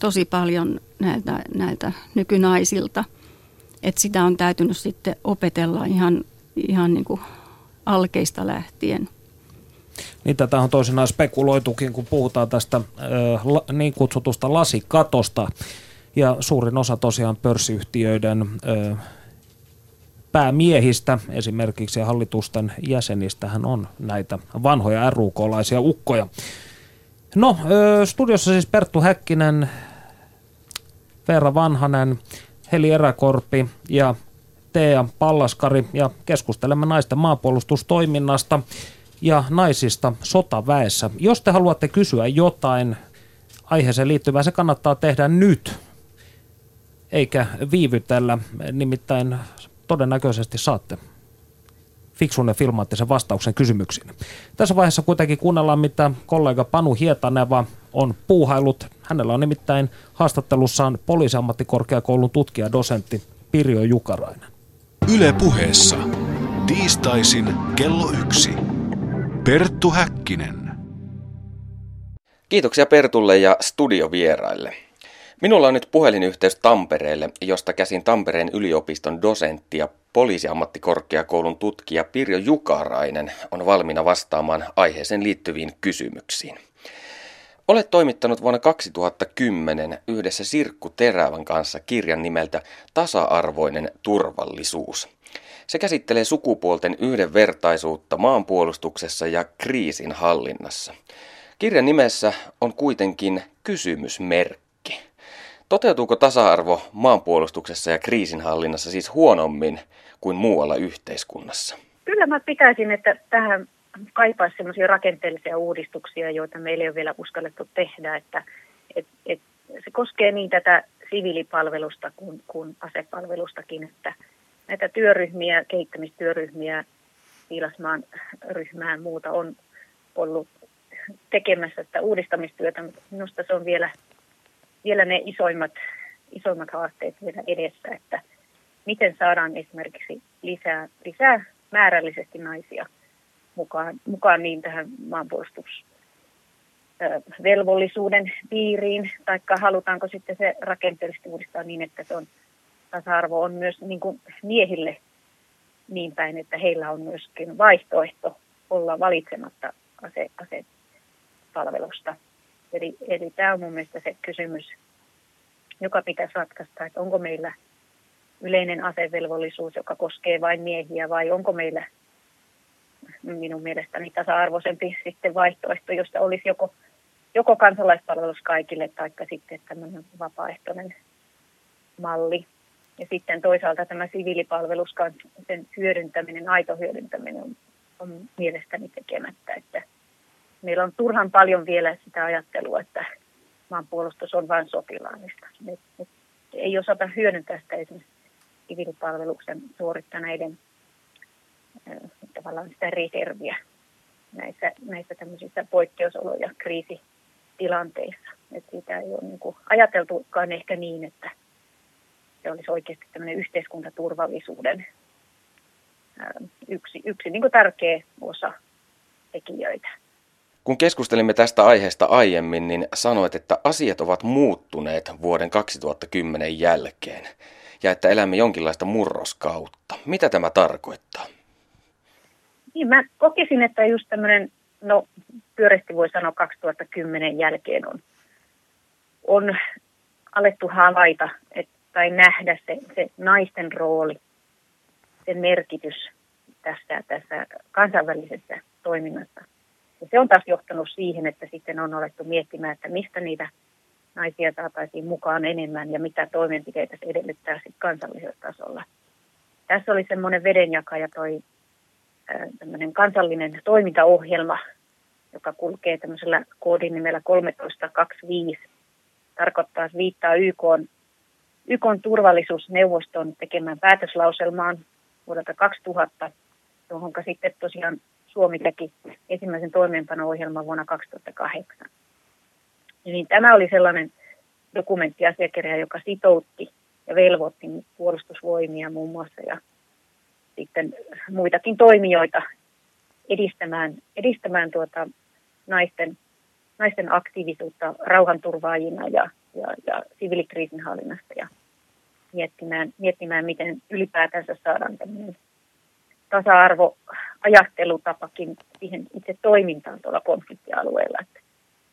tosi paljon näiltä, näiltä nykynaisilta. Että sitä on täytynyt sitten opetella ihan, ihan niin kuin alkeista lähtien. Niin tätä on toisinaan spekuloitukin, kun puhutaan tästä äh, niin kutsutusta lasikatosta. Ja suurin osa tosiaan pörssiyhtiöiden äh, päämiehistä esimerkiksi hallitusten jäsenistähän on näitä vanhoja RUK-laisia ukkoja. No, studiossa siis Perttu Häkkinen, Veera Vanhanen, Heli Eräkorpi ja Tea Pallaskari ja keskustelemme naisten maapuolustustoiminnasta. ja naisista sotaväessä. Jos te haluatte kysyä jotain aiheeseen liittyvää, se kannattaa tehdä nyt, eikä viivytellä. Nimittäin todennäköisesti saatte fiksun ja filmaattisen vastauksen kysymyksiin. Tässä vaiheessa kuitenkin kuunnellaan, mitä kollega Panu Hietaneva on puuhailut. Hänellä on nimittäin haastattelussaan poliisiammattikorkeakoulun tutkija dosentti Pirjo Jukarainen. Yle puheessa. Tiistaisin kello yksi. Perttu Häkkinen. Kiitoksia Pertulle ja studiovieraille. Minulla on nyt puhelinyhteys Tampereelle, josta käsin Tampereen yliopiston dosentti ja poliisiammattikorkeakoulun tutkija Pirjo Jukarainen on valmiina vastaamaan aiheeseen liittyviin kysymyksiin. Olet toimittanut vuonna 2010 yhdessä Sirkku Terävän kanssa kirjan nimeltä Tasa-arvoinen turvallisuus. Se käsittelee sukupuolten yhdenvertaisuutta maanpuolustuksessa ja kriisin hallinnassa. Kirjan nimessä on kuitenkin kysymysmerkki. Toteutuuko tasa-arvo maanpuolustuksessa ja kriisinhallinnassa siis huonommin kuin muualla yhteiskunnassa? Kyllä mä pitäisin, että tähän kaipaisi sellaisia rakenteellisia uudistuksia, joita meillä ei ole vielä uskallettu tehdä, että et, et, se koskee niin tätä siviilipalvelusta kuin, kuin asepalvelustakin, että näitä työryhmiä, kehittämistyöryhmiä, Viilasmaan ryhmää ja muuta on ollut tekemässä sitä uudistamistyötä, mutta minusta se on vielä, vielä ne isoimmat, isoimmat haasteet vielä edessä, että miten saadaan esimerkiksi lisää, lisää määrällisesti naisia mukaan, mukaan niin tähän maanpuolustusvelvollisuuden piiriin, tai halutaanko sitten se rakenteellisesti uudistaa niin, että se on tasa-arvo on myös niin kuin miehille niin päin, että heillä on myöskin vaihtoehto olla valitsematta ase, asepalvelusta. Eli, eli tämä on mun mielestä se kysymys, joka pitäisi ratkaista, että onko meillä yleinen asevelvollisuus, joka koskee vain miehiä, vai onko meillä minun mielestäni tasa-arvoisempi sitten vaihtoehto, josta olisi joko, joko kansalaispalvelus kaikille tai sitten tämmöinen vapaaehtoinen malli. Ja sitten toisaalta tämä siviilipalvelus, sen hyödyntäminen, aito hyödyntäminen on, on mielestäni tekemättä. Että meillä on turhan paljon vielä sitä ajattelua, että maanpuolustus on vain sotilaallista. Me ei osata hyödyntää sitä esimerkiksi siviilipalveluksen suorittaneiden tavallaan sitä reserviä näissä, näissä tämmöisissä poikkeusolo- ja kriisitilanteissa. Et sitä ei ole niin kuin ajateltukaan ehkä niin, että se olisi oikeasti tämmöinen yhteiskuntaturvallisuuden yksi, yksi niin kuin tärkeä osa tekijöitä. Kun keskustelimme tästä aiheesta aiemmin, niin sanoit, että asiat ovat muuttuneet vuoden 2010 jälkeen ja että elämme jonkinlaista murroskautta. Mitä tämä tarkoittaa? Niin, mä kokisin, että just tämmöinen, no pyöreästi voi sanoa 2010 jälkeen on, on alettu havaita että, tai nähdä se, se naisten rooli, sen merkitys tässä, tässä kansainvälisessä toiminnassa. Ja se on taas johtanut siihen, että sitten on alettu miettimään, että mistä niitä naisia saataisiin mukaan enemmän ja mitä toimenpiteitä se edellyttää sitten kansallisella tasolla. Tässä oli semmoinen vedenjakaja toi tämmöinen kansallinen toimintaohjelma, joka kulkee tämmöisellä koodin nimellä 1325. Tarkoittaa, viittaa YK, YK turvallisuusneuvoston tekemään päätöslauselmaan vuodelta 2000, johon sitten tosiaan Suomi teki ensimmäisen toimeenpano-ohjelman vuonna 2008. Niin tämä oli sellainen dokumenttiasiakirja, joka sitoutti ja velvoitti puolustusvoimia muun muassa ja sitten muitakin toimijoita edistämään, edistämään tuota naisten, naisten aktiivisuutta rauhanturvaajina ja, ja, ja siviilikriisinhallinnasta ja miettimään, miettimään, miten ylipäätänsä saadaan tämmöinen tasa-arvoajattelutapakin siihen itse toimintaan tuolla konfliktialueella, että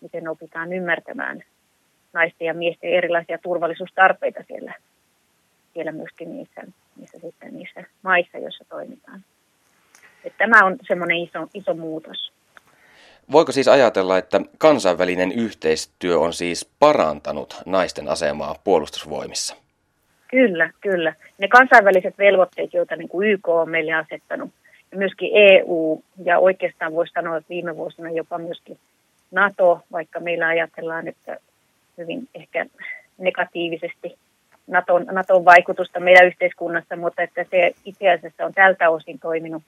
miten opitaan ymmärtämään naisten ja miesten erilaisia turvallisuustarpeita siellä, siellä myöskin niissä niissä, sitten niissä maissa, joissa toimitaan. Että tämä on semmoinen iso, iso muutos. Voiko siis ajatella, että kansainvälinen yhteistyö on siis parantanut naisten asemaa puolustusvoimissa? Kyllä, kyllä. Ne kansainväliset velvoitteet, joita niin kuin YK on meille asettanut, myöskin EU ja oikeastaan voisi sanoa, että viime vuosina jopa myöskin NATO, vaikka meillä ajatellaan, että hyvin ehkä negatiivisesti Naton, Naton vaikutusta meidän yhteiskunnassa, mutta että se itse asiassa on tältä osin toiminut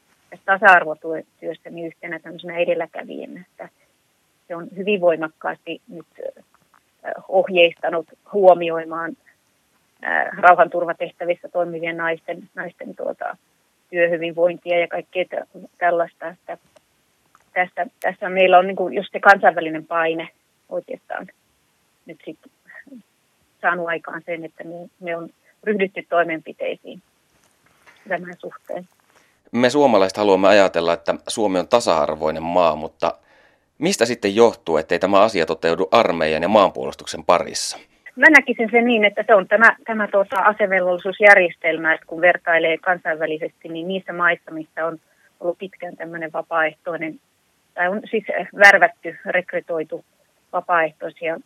tasa-arvotyössä niin yhtenä tämmöisenä edelläkävijänä, että se on hyvin voimakkaasti nyt ohjeistanut huomioimaan rauhanturvatehtävissä toimivien naisten, naisten tuota, työhyvinvointia ja kaikkea tällaista. Että tässä, tässä meillä on niin kuin just se kansainvälinen paine oikeastaan nyt sitten saanut aikaan sen, että me, me on ryhdytty toimenpiteisiin tämän suhteen. Me suomalaiset haluamme ajatella, että Suomi on tasa-arvoinen maa, mutta mistä sitten johtuu, ettei tämä asia toteudu armeijan ja maanpuolustuksen parissa? Mä näkisin sen niin, että se on tämä, tämä tuota asevelvollisuusjärjestelmä, että kun vertailee kansainvälisesti, niin niissä maissa, missä on ollut pitkään tämmöinen vapaaehtoinen, tai on siis värvätty, rekrytoitu vapaaehtoisia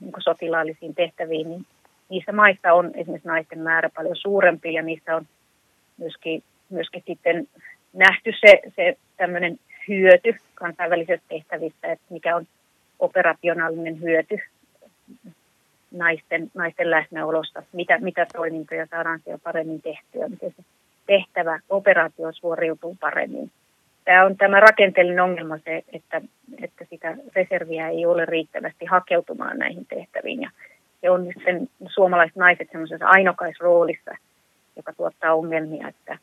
niin sotilaallisiin tehtäviin, niin niissä maissa on esimerkiksi naisten määrä paljon suurempi ja niissä on myöskin, myöskin sitten nähty se, se tämmöinen hyöty kansainvälisistä tehtävistä, että mikä on operationaalinen hyöty naisten, naisten läsnäolosta, mitä, mitä toimintoja saadaan siellä paremmin tehtyä, miten se tehtävä, operaatio suoriutuu paremmin. Tämä on tämä rakenteellinen ongelma se, että, että sitä reserviä ei ole riittävästi hakeutumaan näihin tehtäviin. Ja se on nyt sen suomalaiset naiset semmoisessa ainokaisroolissa, joka tuottaa ongelmia, että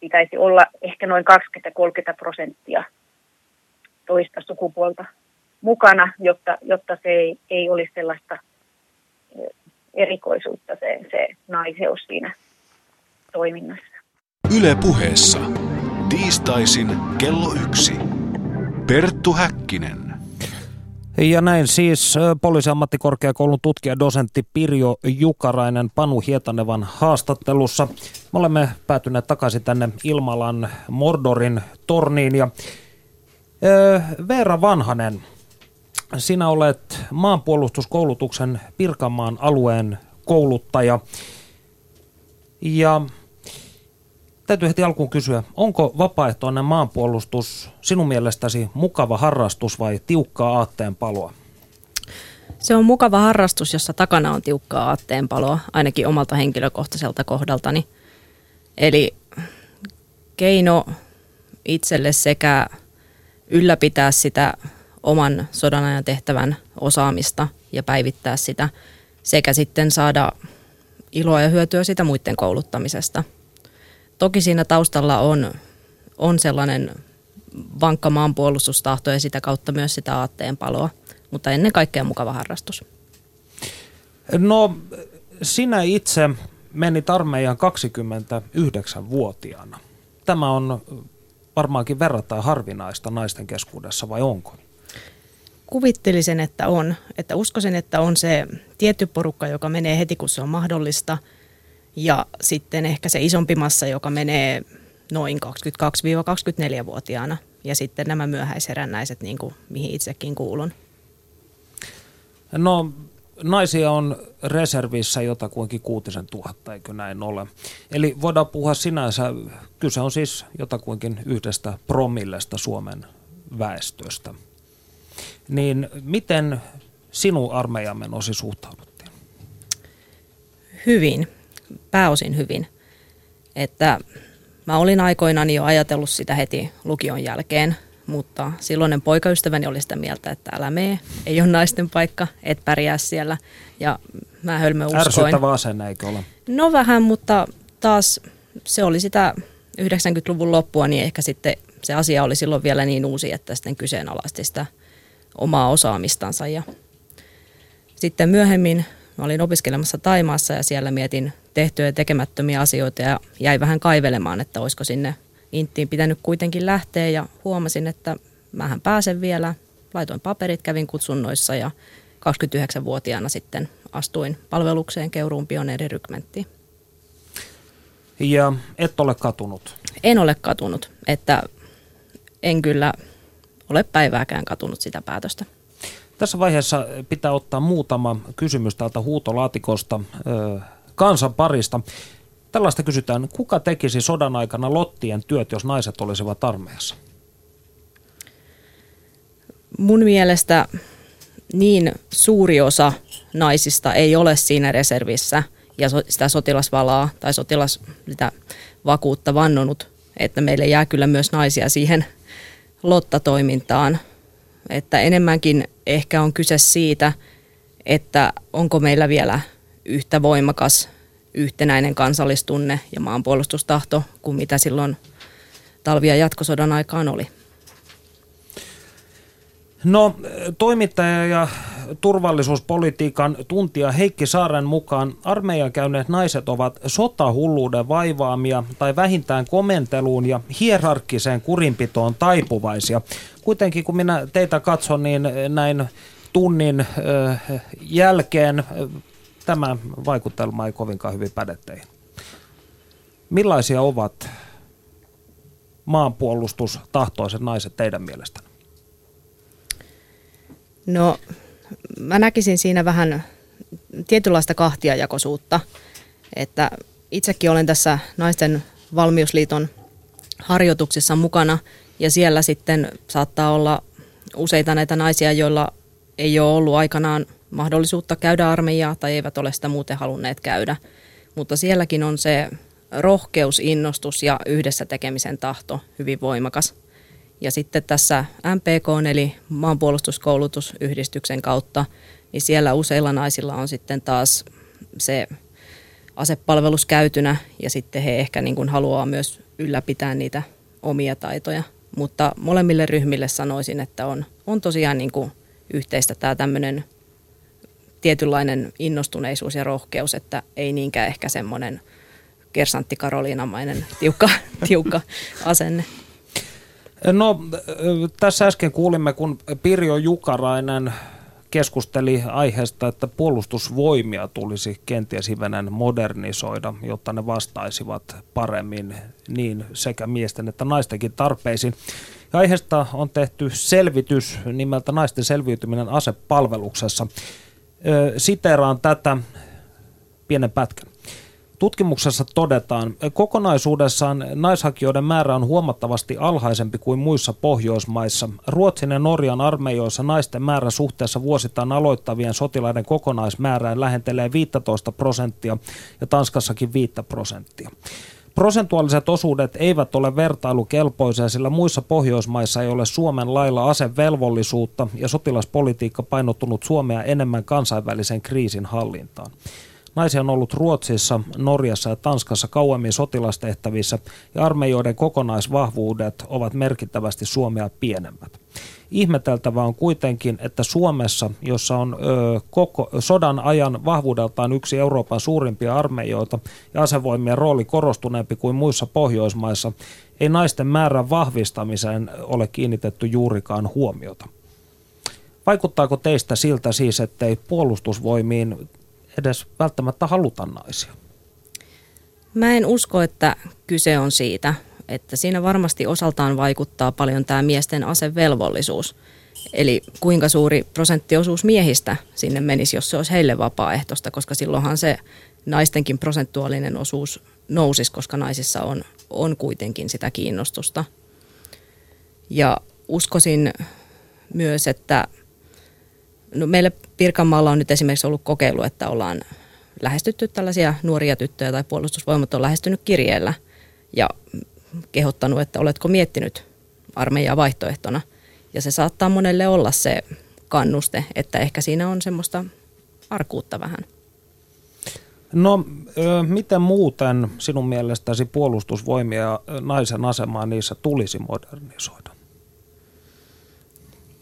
pitäisi olla ehkä noin 20-30 prosenttia toista sukupuolta mukana, jotta, jotta se ei, ei olisi sellaista erikoisuutta se, se naiseus siinä toiminnassa. Yle puheessa. Tiistaisin kello yksi. Perttu Häkkinen. Ja näin siis poliisiammattikorkeakoulun tutkija dosentti Pirjo Jukarainen Panu Hietanevan haastattelussa. Me olemme päätyneet takaisin tänne Ilmalan Mordorin torniin ja Veera Vanhanen, sinä olet maanpuolustuskoulutuksen Pirkanmaan alueen kouluttaja. Ja täytyy heti alkuun kysyä, onko vapaaehtoinen maanpuolustus sinun mielestäsi mukava harrastus vai tiukkaa aatteen paloa? Se on mukava harrastus, jossa takana on tiukkaa aatteen paloa, ainakin omalta henkilökohtaiselta kohdaltani. Eli keino itselle sekä ylläpitää sitä oman sodan ajan tehtävän osaamista ja päivittää sitä sekä sitten saada iloa ja hyötyä sitä muiden kouluttamisesta. Toki siinä taustalla on, on sellainen vankka maanpuolustustahto ja sitä kautta myös sitä aatteen paloa, mutta ennen kaikkea mukava harrastus. No sinä itse menit armeijan 29-vuotiaana. Tämä on varmaankin verrattain harvinaista naisten keskuudessa vai onko? kuvittelisin, että on. Että uskoisin, että on se tietty porukka, joka menee heti, kun se on mahdollista. Ja sitten ehkä se isompi massa, joka menee noin 22-24-vuotiaana. Ja sitten nämä myöhäisherännäiset, niin kuin, mihin itsekin kuulun. No naisia on reservissä jotakuinkin kuutisen tuhatta, eikö näin ole? Eli voidaan puhua sinänsä, kyse on siis jotakuinkin yhdestä promillesta Suomen väestöstä. Niin miten sinun armeijan menosi suhtauduttiin? Hyvin, pääosin hyvin. Että mä olin aikoinaan jo ajatellut sitä heti lukion jälkeen, mutta silloinen poikaystäväni oli sitä mieltä, että älä mee, ei ole naisten paikka, et pärjää siellä. Ja mä hölmö uskoin. Ärsyttävä asenne, eikö ole? No vähän, mutta taas se oli sitä 90-luvun loppua, niin ehkä sitten se asia oli silloin vielä niin uusi, että sitten kyseenalaisti sitä – omaa osaamistansa. Ja sitten myöhemmin mä olin opiskelemassa Taimaassa ja siellä mietin tehtyjä ja tekemättömiä asioita ja jäi vähän kaivelemaan, että olisiko sinne Inttiin pitänyt kuitenkin lähteä ja huomasin, että mähän pääsen vielä. Laitoin paperit, kävin kutsunnoissa ja 29-vuotiaana sitten astuin palvelukseen Keuruun pioneerirykmenttiin. Ja et ole katunut? En ole katunut, että en kyllä ole päivääkään katunut sitä päätöstä. Tässä vaiheessa pitää ottaa muutama kysymys täältä huutolaatikosta kansan parista. Tällaista kysytään, kuka tekisi sodan aikana lottien työt, jos naiset olisivat armeijassa? Mun mielestä niin suuri osa naisista ei ole siinä reservissä ja sitä sotilasvalaa tai sotilas sitä vakuutta vannonut, että meille jää kyllä myös naisia siihen lottatoimintaan. Että enemmänkin ehkä on kyse siitä, että onko meillä vielä yhtä voimakas yhtenäinen kansallistunne ja maanpuolustustahto kuin mitä silloin talvi- ja jatkosodan aikaan oli. No, toimittaja ja turvallisuuspolitiikan tuntija Heikki Saaren mukaan armeijan käyneet naiset ovat sotahulluuden vaivaamia tai vähintään komenteluun ja hierarkkiseen kurinpitoon taipuvaisia. Kuitenkin kun minä teitä katson, niin näin tunnin äh, jälkeen äh, tämä vaikutelma ei kovinkaan hyvin päde teihin. Millaisia ovat maanpuolustustahtoiset naiset teidän mielestänne? No, mä näkisin siinä vähän tietynlaista kahtiajakoisuutta, että itsekin olen tässä naisten valmiusliiton harjoituksissa mukana ja siellä sitten saattaa olla useita näitä naisia, joilla ei ole ollut aikanaan mahdollisuutta käydä armeijaa tai eivät ole sitä muuten halunneet käydä. Mutta sielläkin on se rohkeus, innostus ja yhdessä tekemisen tahto hyvin voimakas. Ja sitten tässä MPK eli maanpuolustuskoulutusyhdistyksen kautta, niin siellä useilla naisilla on sitten taas se asepalvelus käytynä ja sitten he ehkä niin kuin haluaa myös ylläpitää niitä omia taitoja. Mutta molemmille ryhmille sanoisin, että on, on tosiaan niin kuin yhteistä tämä tämmöinen tietynlainen innostuneisuus ja rohkeus, että ei niinkään ehkä semmoinen kersantti Karoliinamainen tiukka, tiukka asenne. No tässä äsken kuulimme, kun Pirjo Jukarainen keskusteli aiheesta, että puolustusvoimia tulisi kenties hivenen modernisoida, jotta ne vastaisivat paremmin niin sekä miesten että naistenkin tarpeisiin. Ja aiheesta on tehty selvitys nimeltä Naisten selviytyminen asepalveluksessa. Siteraan tätä pienen pätkän. Tutkimuksessa todetaan, kokonaisuudessaan naishakijoiden määrä on huomattavasti alhaisempi kuin muissa Pohjoismaissa. Ruotsin ja Norjan armeijoissa naisten määrä suhteessa vuosittain aloittavien sotilaiden kokonaismäärään lähentelee 15 prosenttia ja Tanskassakin 5 prosenttia. Prosentuaaliset osuudet eivät ole vertailukelpoisia, sillä muissa Pohjoismaissa ei ole Suomen lailla asevelvollisuutta ja sotilaspolitiikka painottunut Suomea enemmän kansainvälisen kriisin hallintaan. Naisia on ollut Ruotsissa, Norjassa ja Tanskassa kauemmin sotilastehtävissä ja armeijoiden kokonaisvahvuudet ovat merkittävästi Suomea pienemmät. Ihmeteltävää on kuitenkin, että Suomessa, jossa on ö, koko, sodan ajan vahvuudeltaan yksi Euroopan suurimpia armeijoita ja asevoimien rooli korostuneempi kuin muissa Pohjoismaissa, ei naisten määrän vahvistamiseen ole kiinnitetty juurikaan huomiota. Vaikuttaako teistä siltä siis, ettei puolustusvoimiin edes välttämättä haluta naisia? Mä en usko, että kyse on siitä, että siinä varmasti osaltaan vaikuttaa paljon tämä miesten asevelvollisuus. Eli kuinka suuri prosenttiosuus miehistä sinne menisi, jos se olisi heille vapaaehtoista, koska silloinhan se naistenkin prosentuaalinen osuus nousisi, koska naisissa on, on kuitenkin sitä kiinnostusta. Ja uskoisin myös, että no meille Pirkanmaalla on nyt esimerkiksi ollut kokeilu, että ollaan lähestytty tällaisia nuoria tyttöjä tai puolustusvoimat on lähestynyt kirjeellä ja kehottanut, että oletko miettinyt armeijaa vaihtoehtona. Ja se saattaa monelle olla se kannuste, että ehkä siinä on semmoista arkuutta vähän. No, miten muuten sinun mielestäsi puolustusvoimia ja naisen asemaa niissä tulisi modernisoida?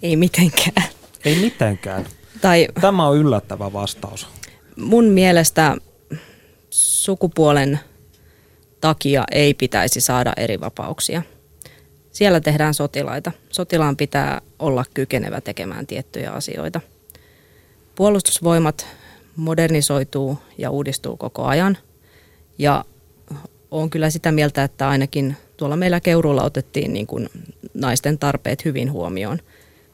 Ei mitenkään. Ei mitenkään. Tai, Tämä on yllättävä vastaus. Mun mielestä sukupuolen takia ei pitäisi saada eri vapauksia. Siellä tehdään sotilaita. Sotilaan pitää olla kykenevä tekemään tiettyjä asioita. Puolustusvoimat modernisoituu ja uudistuu koko ajan. Ja on kyllä sitä mieltä, että ainakin tuolla meillä Keurulla otettiin niin kuin naisten tarpeet hyvin huomioon.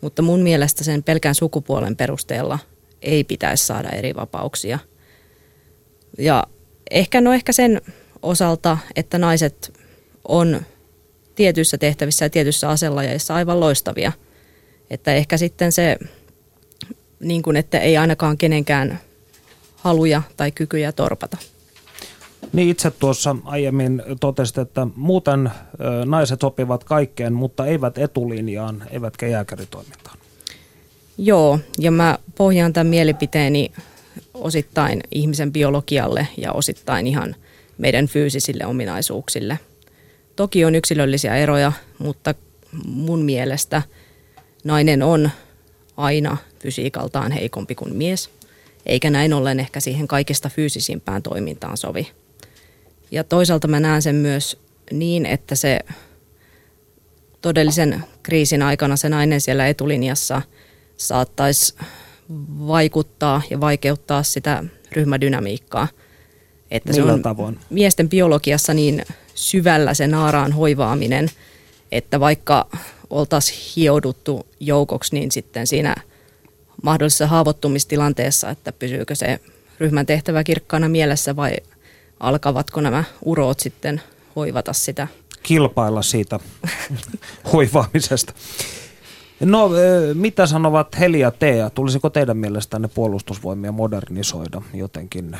Mutta mun mielestä sen pelkän sukupuolen perusteella ei pitäisi saada eri vapauksia. Ja ehkä, no ehkä sen osalta, että naiset on tietyissä tehtävissä ja tietyissä aselajeissa aivan loistavia. Että ehkä sitten se, niin kuin, että ei ainakaan kenenkään haluja tai kykyjä torpata. Niin itse tuossa aiemmin totesit, että muuten naiset sopivat kaikkeen, mutta eivät etulinjaan, eivätkä jääkäritoimintaan. Joo, ja mä pohjaan tämän mielipiteeni osittain ihmisen biologialle ja osittain ihan meidän fyysisille ominaisuuksille. Toki on yksilöllisiä eroja, mutta mun mielestä nainen on aina fysiikaltaan heikompi kuin mies, eikä näin ollen ehkä siihen kaikista fyysisimpään toimintaan sovi. Ja toisaalta mä näen sen myös niin, että se todellisen kriisin aikana se nainen siellä etulinjassa saattaisi vaikuttaa ja vaikeuttaa sitä ryhmädynamiikkaa. Että Millä se on tavoin? miesten biologiassa niin syvällä se naaraan hoivaaminen, että vaikka oltaisiin hiouduttu joukoksi, niin sitten siinä mahdollisessa haavoittumistilanteessa, että pysyykö se ryhmän tehtävä kirkkaana mielessä vai alkavatko nämä uroot sitten hoivata sitä. Kilpailla siitä hoivaamisesta. No, mitä sanovat Heli ja Tea? Tulisiko teidän mielestänne puolustusvoimia modernisoida jotenkin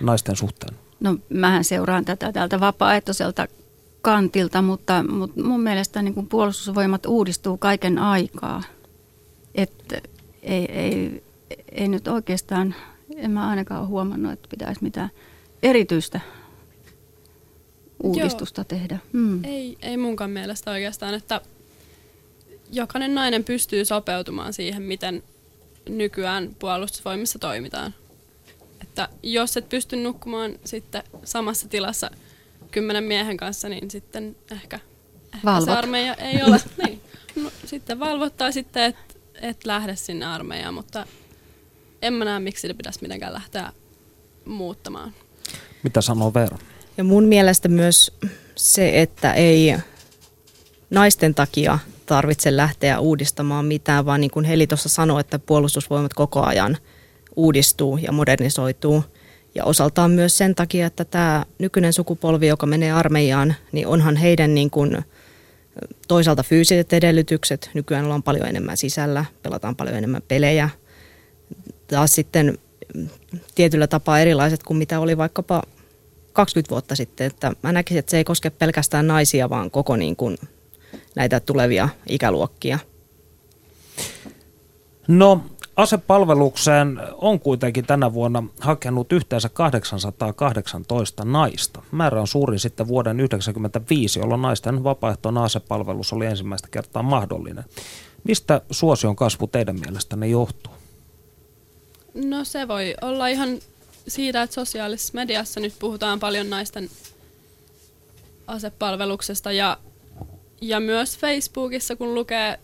naisten suhteen? No, mähän seuraan tätä täältä vapaaehtoiselta kantilta, mutta, mutta mun mielestä niin puolustusvoimat uudistuu kaiken aikaa. Että ei, ei, ei nyt oikeastaan en mä ainakaan ole huomannut, että pitäisi mitään erityistä uudistusta Joo. tehdä. Mm. Ei, ei munkaan mielestä oikeastaan, että jokainen nainen pystyy sopeutumaan siihen, miten nykyään puolustusvoimissa toimitaan. Että jos et pysty nukkumaan sitten samassa tilassa kymmenen miehen kanssa, niin sitten ehkä, ehkä se armeija ei ole. niin. no, sitten valvottaa sitten, että et lähde sinne armeijaan, mutta en mä näe, miksi sitä pitäisi mitenkään lähteä muuttamaan. Mitä sanoo Veera? Ja mun mielestä myös se, että ei naisten takia tarvitse lähteä uudistamaan mitään, vaan niin kuin Heli tuossa sanoi, että puolustusvoimat koko ajan uudistuu ja modernisoituu. Ja osaltaan myös sen takia, että tämä nykyinen sukupolvi, joka menee armeijaan, niin onhan heidän niin kuin toisaalta fyysiset edellytykset. Nykyään ollaan paljon enemmän sisällä, pelataan paljon enemmän pelejä – taas sitten tietyllä tapaa erilaiset kuin mitä oli vaikkapa 20 vuotta sitten. Että mä näkisin, että se ei koske pelkästään naisia, vaan koko niin kuin näitä tulevia ikäluokkia. No asepalvelukseen on kuitenkin tänä vuonna hakenut yhteensä 818 naista. Määrä on suurin sitten vuoden 1995, jolloin naisten vapaaehtoinen asepalvelus oli ensimmäistä kertaa mahdollinen. Mistä suosion kasvu teidän mielestänne johtuu? No se voi olla ihan siitä, että sosiaalisessa mediassa nyt puhutaan paljon naisten asepalveluksesta ja, ja myös Facebookissa, kun lukee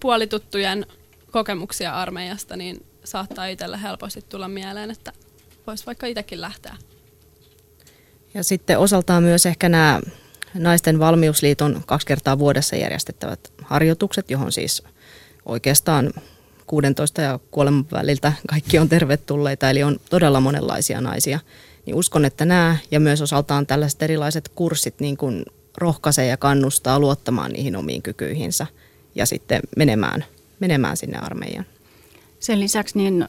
puolituttujen kokemuksia armeijasta, niin saattaa itselle helposti tulla mieleen, että voisi vaikka itsekin lähteä. Ja sitten osaltaan myös ehkä nämä naisten valmiusliiton kaksi kertaa vuodessa järjestettävät harjoitukset, johon siis oikeastaan 16 ja kuoleman väliltä kaikki on tervetulleita, eli on todella monenlaisia naisia. Niin uskon, että nämä ja myös osaltaan tällaiset erilaiset kurssit niin kuin rohkaisee ja kannustaa luottamaan niihin omiin kykyihinsä ja sitten menemään, menemään sinne armeijaan. Sen lisäksi niin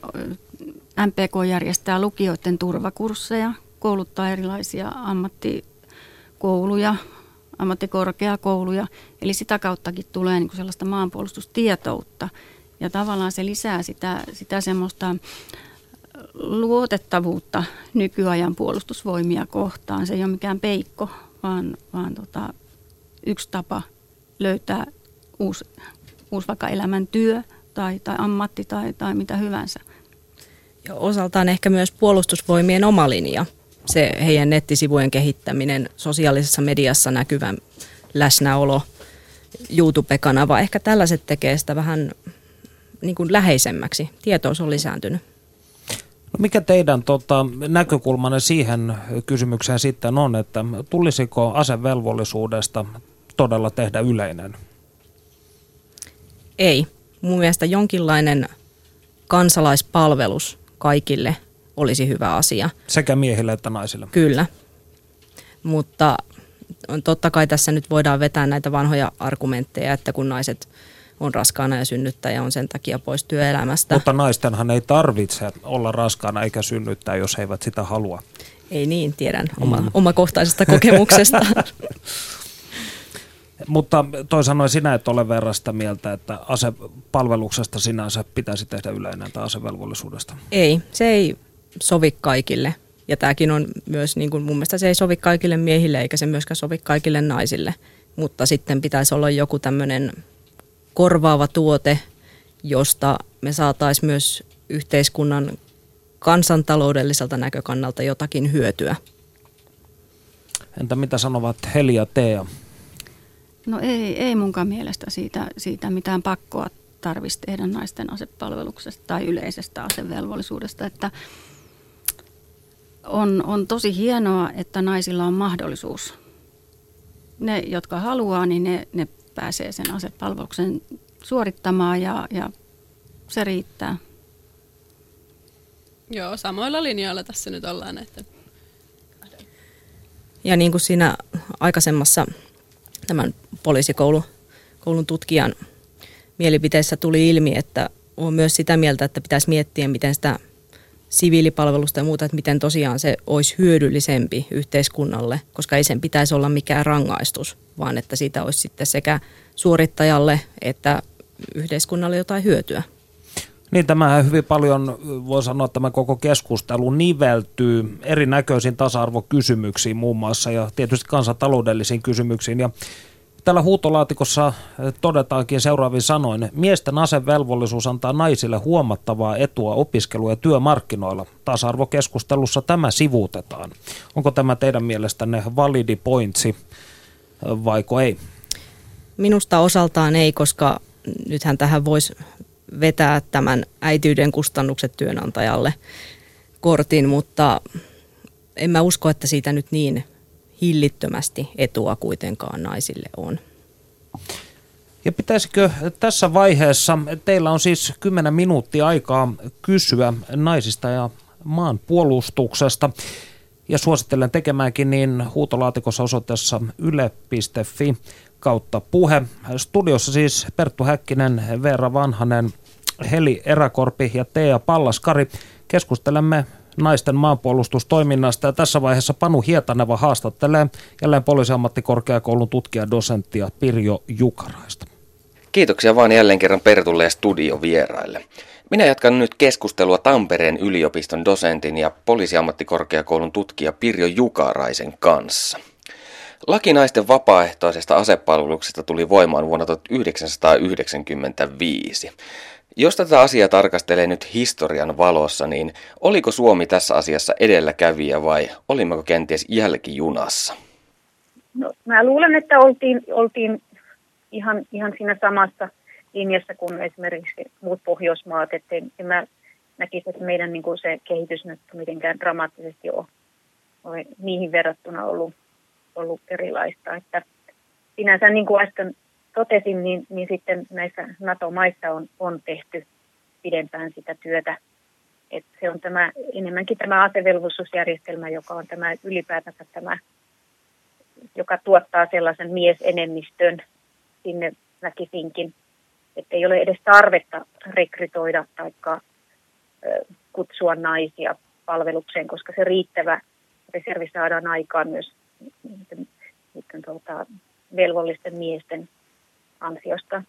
MPK järjestää lukijoiden turvakursseja, kouluttaa erilaisia ammattikouluja, ammattikorkeakouluja, eli sitä kauttakin tulee niin kuin sellaista maanpuolustustietoutta. Ja tavallaan se lisää sitä, sitä semmoista luotettavuutta nykyajan puolustusvoimia kohtaan. Se ei ole mikään peikko, vaan, vaan tota, yksi tapa löytää uusi, uusi vaikka elämäntyö tai, tai ammatti tai, tai mitä hyvänsä. Ja osaltaan ehkä myös puolustusvoimien oma linja. Se heidän nettisivujen kehittäminen, sosiaalisessa mediassa näkyvä läsnäolo, YouTube-kanava. Ehkä tällaiset tekee sitä vähän niin kuin läheisemmäksi. Tietous on lisääntynyt. No mikä teidän tota, näkökulmanne siihen kysymykseen sitten on, että tulisiko asevelvollisuudesta todella tehdä yleinen? Ei. Mun mielestä jonkinlainen kansalaispalvelus kaikille olisi hyvä asia. Sekä miehille että naisille. Kyllä. Mutta totta kai tässä nyt voidaan vetää näitä vanhoja argumentteja, että kun naiset on raskaana ja synnyttää ja on sen takia pois työelämästä. Mutta naistenhan ei tarvitse olla raskaana eikä synnyttää, jos he eivät sitä halua. Ei niin, tiedän oma, mm. omakohtaisesta kokemuksesta. Mutta toi sanoi sinä, että ole verran sitä mieltä, että asepalveluksesta sinänsä pitäisi tehdä yleinen tai asevelvollisuudesta. Ei, se ei sovi kaikille. Ja tämäkin on myös, niin kuin mun mielestä se ei sovi kaikille miehille eikä se myöskään sovi kaikille naisille. Mutta sitten pitäisi olla joku tämmöinen korvaava tuote, josta me saataisiin myös yhteiskunnan kansantaloudelliselta näkökannalta jotakin hyötyä. Entä mitä sanovat Heli ja Tea? No ei, ei munkaan mielestä siitä, siitä mitään pakkoa tarvitsisi tehdä naisten asepalveluksesta tai yleisestä asevelvollisuudesta. Että on, on tosi hienoa, että naisilla on mahdollisuus. Ne, jotka haluaa, niin ne, ne pääsee sen asepalveluksen suorittamaan ja, ja se riittää. Joo, samoilla linjoilla tässä nyt ollaan. Että... Ja niin kuin siinä aikaisemmassa tämän poliisikoulun koulun tutkijan mielipiteessä tuli ilmi, että on myös sitä mieltä, että pitäisi miettiä, miten sitä siviilipalvelusta ja muuta, että miten tosiaan se olisi hyödyllisempi yhteiskunnalle, koska ei sen pitäisi olla mikään rangaistus, vaan että siitä olisi sitten sekä suorittajalle että yhteiskunnalle jotain hyötyä. Niin, tämä hyvin paljon, voi sanoa, että tämä koko keskustelu niveltyy erinäköisiin tasa-arvokysymyksiin muun muassa ja tietysti kansantaloudellisiin kysymyksiin. Ja Täällä huutolaatikossa eh, todetaankin seuraavin sanoin, miesten asevelvollisuus antaa naisille huomattavaa etua opiskelu- ja työmarkkinoilla. Tasa-arvokeskustelussa tämä sivuutetaan. Onko tämä teidän mielestänne validi pointsi eh, vaiko ei? Minusta osaltaan ei, koska nythän tähän voisi vetää tämän äityyden kustannukset työnantajalle kortin, mutta en mä usko, että siitä nyt niin hillittömästi etua kuitenkaan naisille on. Ja pitäisikö tässä vaiheessa, teillä on siis 10 minuuttia aikaa kysyä naisista ja maan puolustuksesta. Ja suosittelen tekemäänkin niin huutolaatikossa osoitteessa yle.fi kautta puhe. Studiossa siis Perttu Häkkinen, Veera Vanhanen, Heli Eräkorpi ja Teija Pallaskari. Keskustelemme naisten maanpuolustustoiminnasta. Ja tässä vaiheessa Panu Hietaneva haastattelee jälleen poliisiammattikorkeakoulun tutkijadosenttia Pirjo Jukaraista. Kiitoksia vaan jälleen kerran Pertulle ja studiovieraille. Minä jatkan nyt keskustelua Tampereen yliopiston dosentin ja poliisiammattikorkeakoulun tutkija Pirjo Jukaraisen kanssa. Laki naisten vapaaehtoisesta asepalveluksesta tuli voimaan vuonna 1995. Jos tätä asiaa tarkastelee nyt historian valossa, niin oliko Suomi tässä asiassa edelläkävijä vai olimmeko kenties jälkijunassa? No, mä luulen, että oltiin, oltiin ihan, ihan siinä samassa linjassa kuin esimerkiksi muut Pohjoismaat. Että en, en mä näkisi, että meidän niin kuin se kehitys nyt mitenkään dramaattisesti ole, niihin verrattuna ollut, ollut erilaista. Että sinänsä niin kuin äsken totesin, niin, niin sitten näissä NATO-maissa on, on tehty pidempään sitä työtä. Et se on tämä, enemmänkin tämä asevelvollisuusjärjestelmä, joka on tämä ylipäätänsä tämä, joka tuottaa sellaisen miesenemmistön sinne väkisinkin, että ei ole edes tarvetta rekrytoida tai kutsua naisia palvelukseen, koska se riittävä reservi saadaan aikaan myös niiden, niiden tuota, velvollisten miesten ansiosta.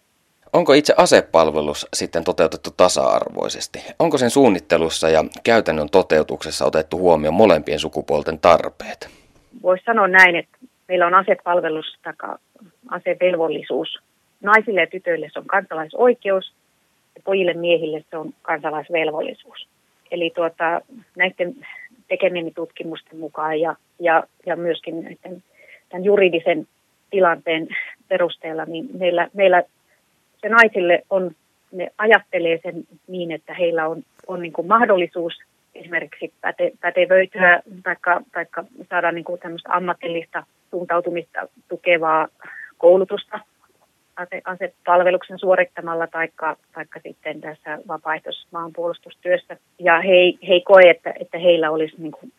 Onko itse asepalvelus sitten toteutettu tasa-arvoisesti? Onko sen suunnittelussa ja käytännön toteutuksessa otettu huomioon molempien sukupuolten tarpeet? Voisi sanoa näin, että meillä on asepalvelus tai asevelvollisuus. Naisille ja tytöille se on kansalaisoikeus ja pojille miehille se on kansalaisvelvollisuus. Eli tuota, näiden tekemieni tutkimusten mukaan ja, ja, ja myöskin näiden, tämän juridisen tilanteen perusteella, niin meillä, meillä se naisille on, ne ajattelee sen niin, että heillä on, on niin kuin mahdollisuus esimerkiksi päte, pätevöityä tai saada niin kuin ammatillista suuntautumista tukevaa koulutusta ase, asepalveluksen suorittamalla taikka sitten tässä vapaaehtoismaanpuolustustyössä. Ja he, he koe, että, että heillä olisi, niin kuin,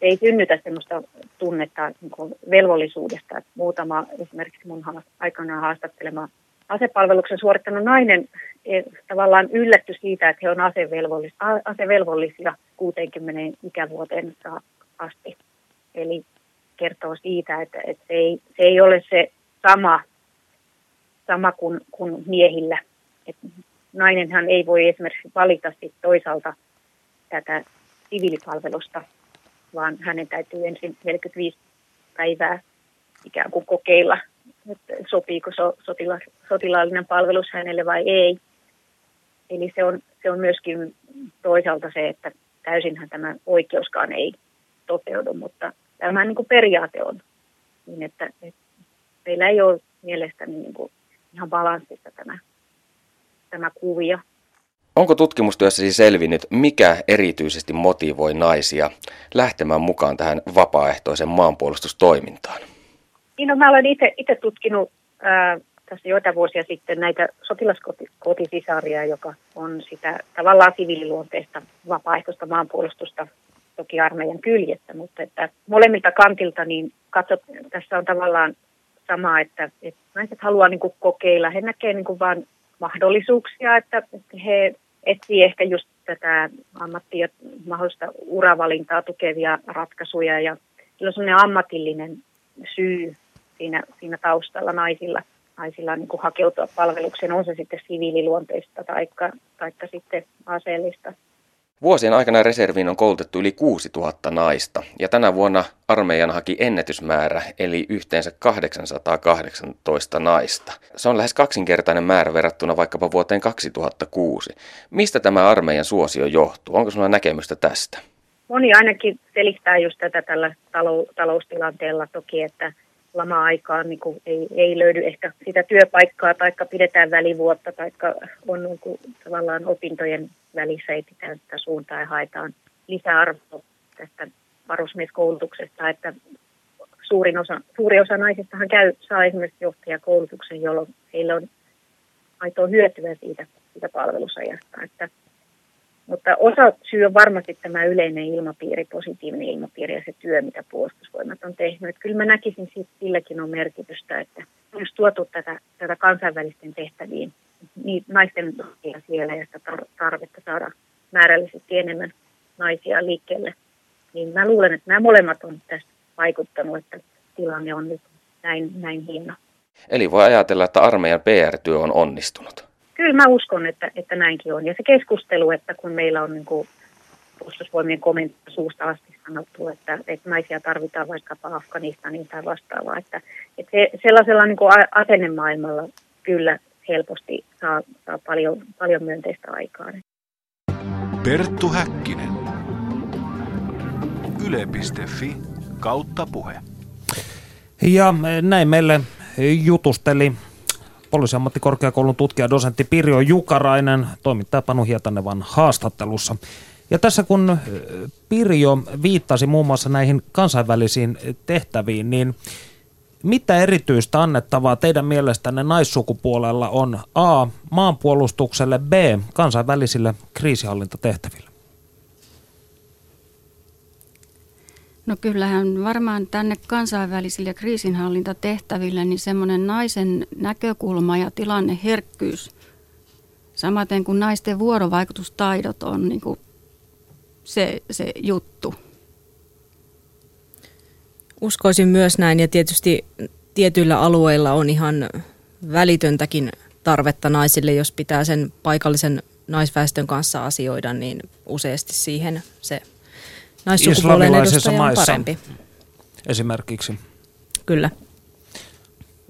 ei synnytä sellaista tunnetta niin velvollisuudesta. Että muutama esimerkiksi mun aikanaan haastattelema asepalveluksen suorittanut nainen e, tavallaan yllätty siitä, että he on asevelvollis, asevelvollisia 60 ikävuoteen asti. Eli kertoo siitä, että, että se, ei, se ei ole se sama, sama kuin, kuin miehillä. Et nainenhan ei voi esimerkiksi valita toisaalta tätä siviilipalvelusta, vaan hänen täytyy ensin 45 päivää ikään kuin kokeilla, että sopiiko so, sotila, sotilaallinen palvelus hänelle vai ei. Eli se on, se on myöskin toisaalta se, että täysinhän tämä oikeuskaan ei toteudu, mutta tämä niin kuin periaate on niin, että, että meillä ei ole mielestäni niin kuin ihan balanssissa tämä, tämä kuvio. Onko tutkimustyössäsi selvinnyt, mikä erityisesti motivoi naisia lähtemään mukaan tähän vapaaehtoisen maanpuolustustoimintaan? Niin no, mä olen itse tutkinut ää, tässä joita vuosia sitten näitä sotilaskotisisaria, joka on sitä tavallaan siviililuonteista vapaaehtoista maanpuolustusta toki armeijan kyljettä, mutta että molemmilta kantilta niin katsot, tässä on tavallaan sama, että, että naiset haluaa niin kuin kokeilla, he näkevät niin vain mahdollisuuksia, että he etsii ehkä just tätä ammattia, mahdollista uravalintaa tukevia ratkaisuja ja sillä on sellainen ammatillinen syy siinä, siinä taustalla naisilla, naisilla niin kuin hakeutua palvelukseen, on se sitten siviililuonteista tai taikka sitten aseellista. Vuosien aikana reserviin on koulutettu yli 6000 naista ja tänä vuonna armeijan haki ennätysmäärä eli yhteensä 818 naista. Se on lähes kaksinkertainen määrä verrattuna vaikkapa vuoteen 2006. Mistä tämä armeijan suosio johtuu? Onko sinulla näkemystä tästä? Moni ainakin selittää just tätä tällä taloustilanteella toki, että lama-aikaan niin kuin ei, ei löydy ehkä sitä työpaikkaa, tai pidetään välivuotta, tai on niin kuin, tavallaan opintojen välissä ei pitää sitä suuntaa ja haetaan lisäarvoa tästä varusmieskoulutuksesta, että suurin osa, suuri osa naisistahan käy, saa esimerkiksi johtajakoulutuksen, jolloin heillä on aitoa hyötyä siitä, siitä palvelusajasta. Että mutta osa syy on varmasti tämä yleinen ilmapiiri, positiivinen ilmapiiri ja se työ, mitä puolustusvoimat on tehnyt. Että kyllä mä näkisin, että silläkin on merkitystä, että jos tuotu tätä, tätä kansainvälisten tehtäviin, niin naisten siellä ja sitä tarvetta saada määrällisesti enemmän naisia liikkeelle, niin mä luulen, että nämä molemmat on tästä vaikuttanut, että tilanne on nyt näin, näin hieno. Eli voi ajatella, että armeijan PR-työ on onnistunut kyllä mä uskon, että, että näinkin on. Ja se keskustelu, että kun meillä on niin kuin puolustusvoimien komentaja suusta asti sanottu, että, että naisia tarvitaan vaikkapa Afganistaniin tai vastaavaa, että, että se, sellaisella niin kuin asennemaailmalla kyllä helposti saa, saa paljon, paljon myönteistä aikaa. Perttu Häkkinen. Yle.fi kautta puhe. Ja näin meille jutusteli poliisiammattikorkeakoulun tutkija dosentti Pirjo Jukarainen toimittaja Panu Hietanevan haastattelussa. Ja tässä kun Pirjo viittasi muun muassa näihin kansainvälisiin tehtäviin, niin mitä erityistä annettavaa teidän mielestänne naissukupuolella on A. maanpuolustukselle, B. kansainvälisille kriisihallintatehtäville? No kyllähän varmaan tänne kansainvälisille kriisinhallintatehtäville niin semmoinen naisen näkökulma ja tilanneherkkyys, samaten kuin naisten vuorovaikutustaidot on niin kuin se, se juttu. Uskoisin myös näin ja tietysti tietyillä alueilla on ihan välitöntäkin tarvetta naisille, jos pitää sen paikallisen naisväestön kanssa asioida, niin useasti siihen se naissukupuolen edustaja on parempi. Esimerkiksi. Kyllä.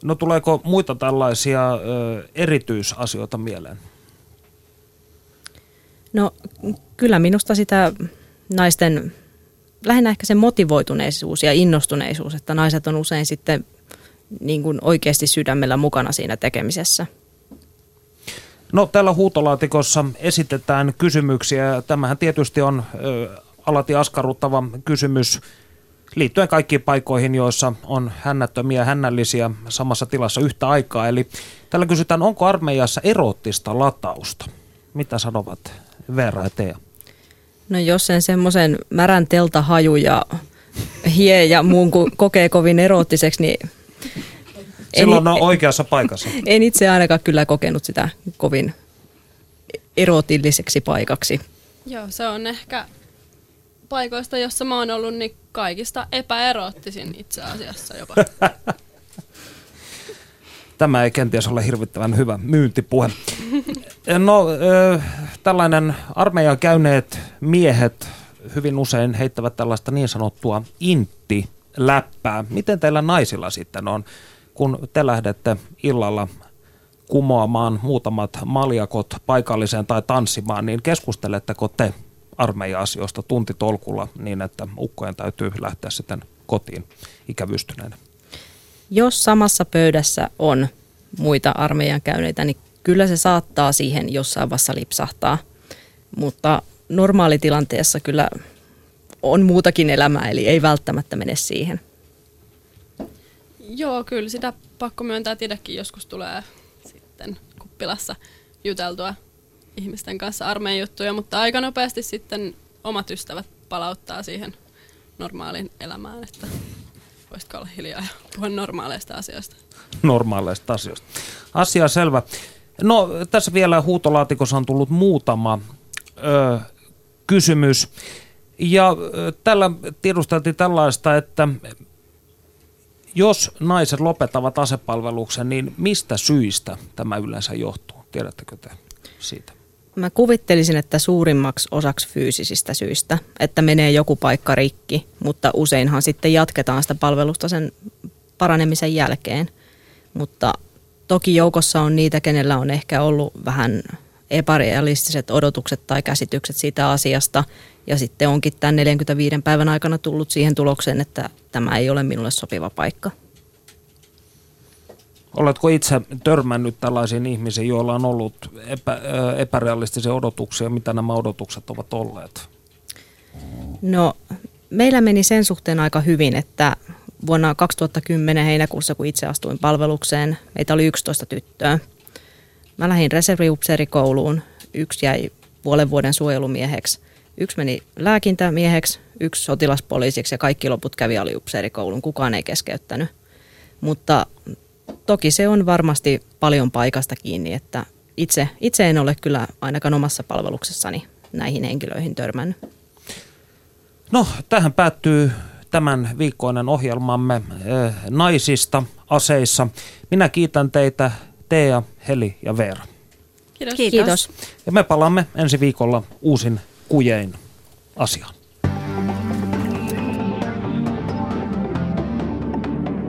No tuleeko muita tällaisia ö, erityisasioita mieleen? No kyllä minusta sitä naisten, lähinnä ehkä se motivoituneisuus ja innostuneisuus, että naiset on usein sitten niin kuin oikeasti sydämellä mukana siinä tekemisessä. No täällä huutolaatikossa esitetään kysymyksiä. Tämähän tietysti on ö, alati askarruttava kysymys liittyen kaikkiin paikoihin, joissa on hännättömiä hännällisiä samassa tilassa yhtä aikaa. Eli tällä kysytään, onko armeijassa eroottista latausta? Mitä sanovat Veera ja Tea? No jos sen semmoisen märän teltahaju ja hie ja muun kokee kovin eroottiseksi, niin... Silloin en, on oikeassa paikassa. En itse ainakaan kyllä kokenut sitä kovin erotilliseksi paikaksi. Joo, se on ehkä paikoista, jossa mä oon ollut, niin kaikista epäeroottisin itse asiassa jopa. Tämä ei kenties ole hirvittävän hyvä myyntipuhe. No, tällainen armeijan käyneet miehet hyvin usein heittävät tällaista niin sanottua intti-läppää. Miten teillä naisilla sitten on, kun te lähdette illalla kumoamaan muutamat maljakot paikalliseen tai tanssimaan, niin keskusteletteko te armeija-asioista tuntitolkulla niin, että ukkojen täytyy lähteä sitten kotiin ikävystyneenä? Jos samassa pöydässä on muita armeijan käyneitä, niin kyllä se saattaa siihen jossain vaiheessa lipsahtaa. Mutta normaalitilanteessa kyllä on muutakin elämää, eli ei välttämättä mene siihen. Joo, kyllä sitä pakko myöntää, itsekin joskus tulee sitten kuppilassa juteltua ihmisten kanssa armeijan juttuja, mutta aika nopeasti sitten omat ystävät palauttaa siihen normaaliin elämään, että voisitko olla hiljaa ja puhua normaaleista asioista. Normaaleista asioista. Asia selvä. No tässä vielä huutolaatikossa on tullut muutama ö, kysymys. Ja ö, tällä tiedusteltiin tällaista, että jos naiset lopettavat asepalveluksen, niin mistä syistä tämä yleensä johtuu? Tiedättekö te siitä? Mä kuvittelisin, että suurimmaksi osaksi fyysisistä syistä, että menee joku paikka rikki, mutta useinhan sitten jatketaan sitä palvelusta sen paranemisen jälkeen. Mutta toki joukossa on niitä, kenellä on ehkä ollut vähän epärealistiset odotukset tai käsitykset siitä asiasta. Ja sitten onkin tämän 45 päivän aikana tullut siihen tulokseen, että tämä ei ole minulle sopiva paikka. Oletko itse törmännyt tällaisiin ihmisiin, joilla on ollut epä, epärealistisia odotuksia? Mitä nämä odotukset ovat olleet? No, meillä meni sen suhteen aika hyvin, että vuonna 2010 heinäkuussa, kun itse astuin palvelukseen, meitä oli 11 tyttöä. Mä lähdin reserviupseerikouluun, yksi jäi puolen vuoden suojelumieheksi, yksi meni lääkintämieheksi, yksi sotilaspoliisiksi ja kaikki loput kävi aliupseerikoulun. Kukaan ei keskeyttänyt. Mutta toki se on varmasti paljon paikasta kiinni, että itse, itse en ole kyllä ainakaan omassa palveluksessani näihin henkilöihin törmännyt. No, tähän päättyy tämän viikkoinen ohjelmamme eh, naisista aseissa. Minä kiitän teitä Tea, Heli ja Veera. Kiitos. Kiitos. Ja me palaamme ensi viikolla uusin kujein asiaan.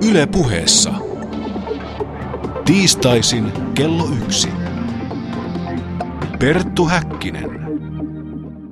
Yle puheessa. Tiistaisin kello yksi. Perttu Häkkinen.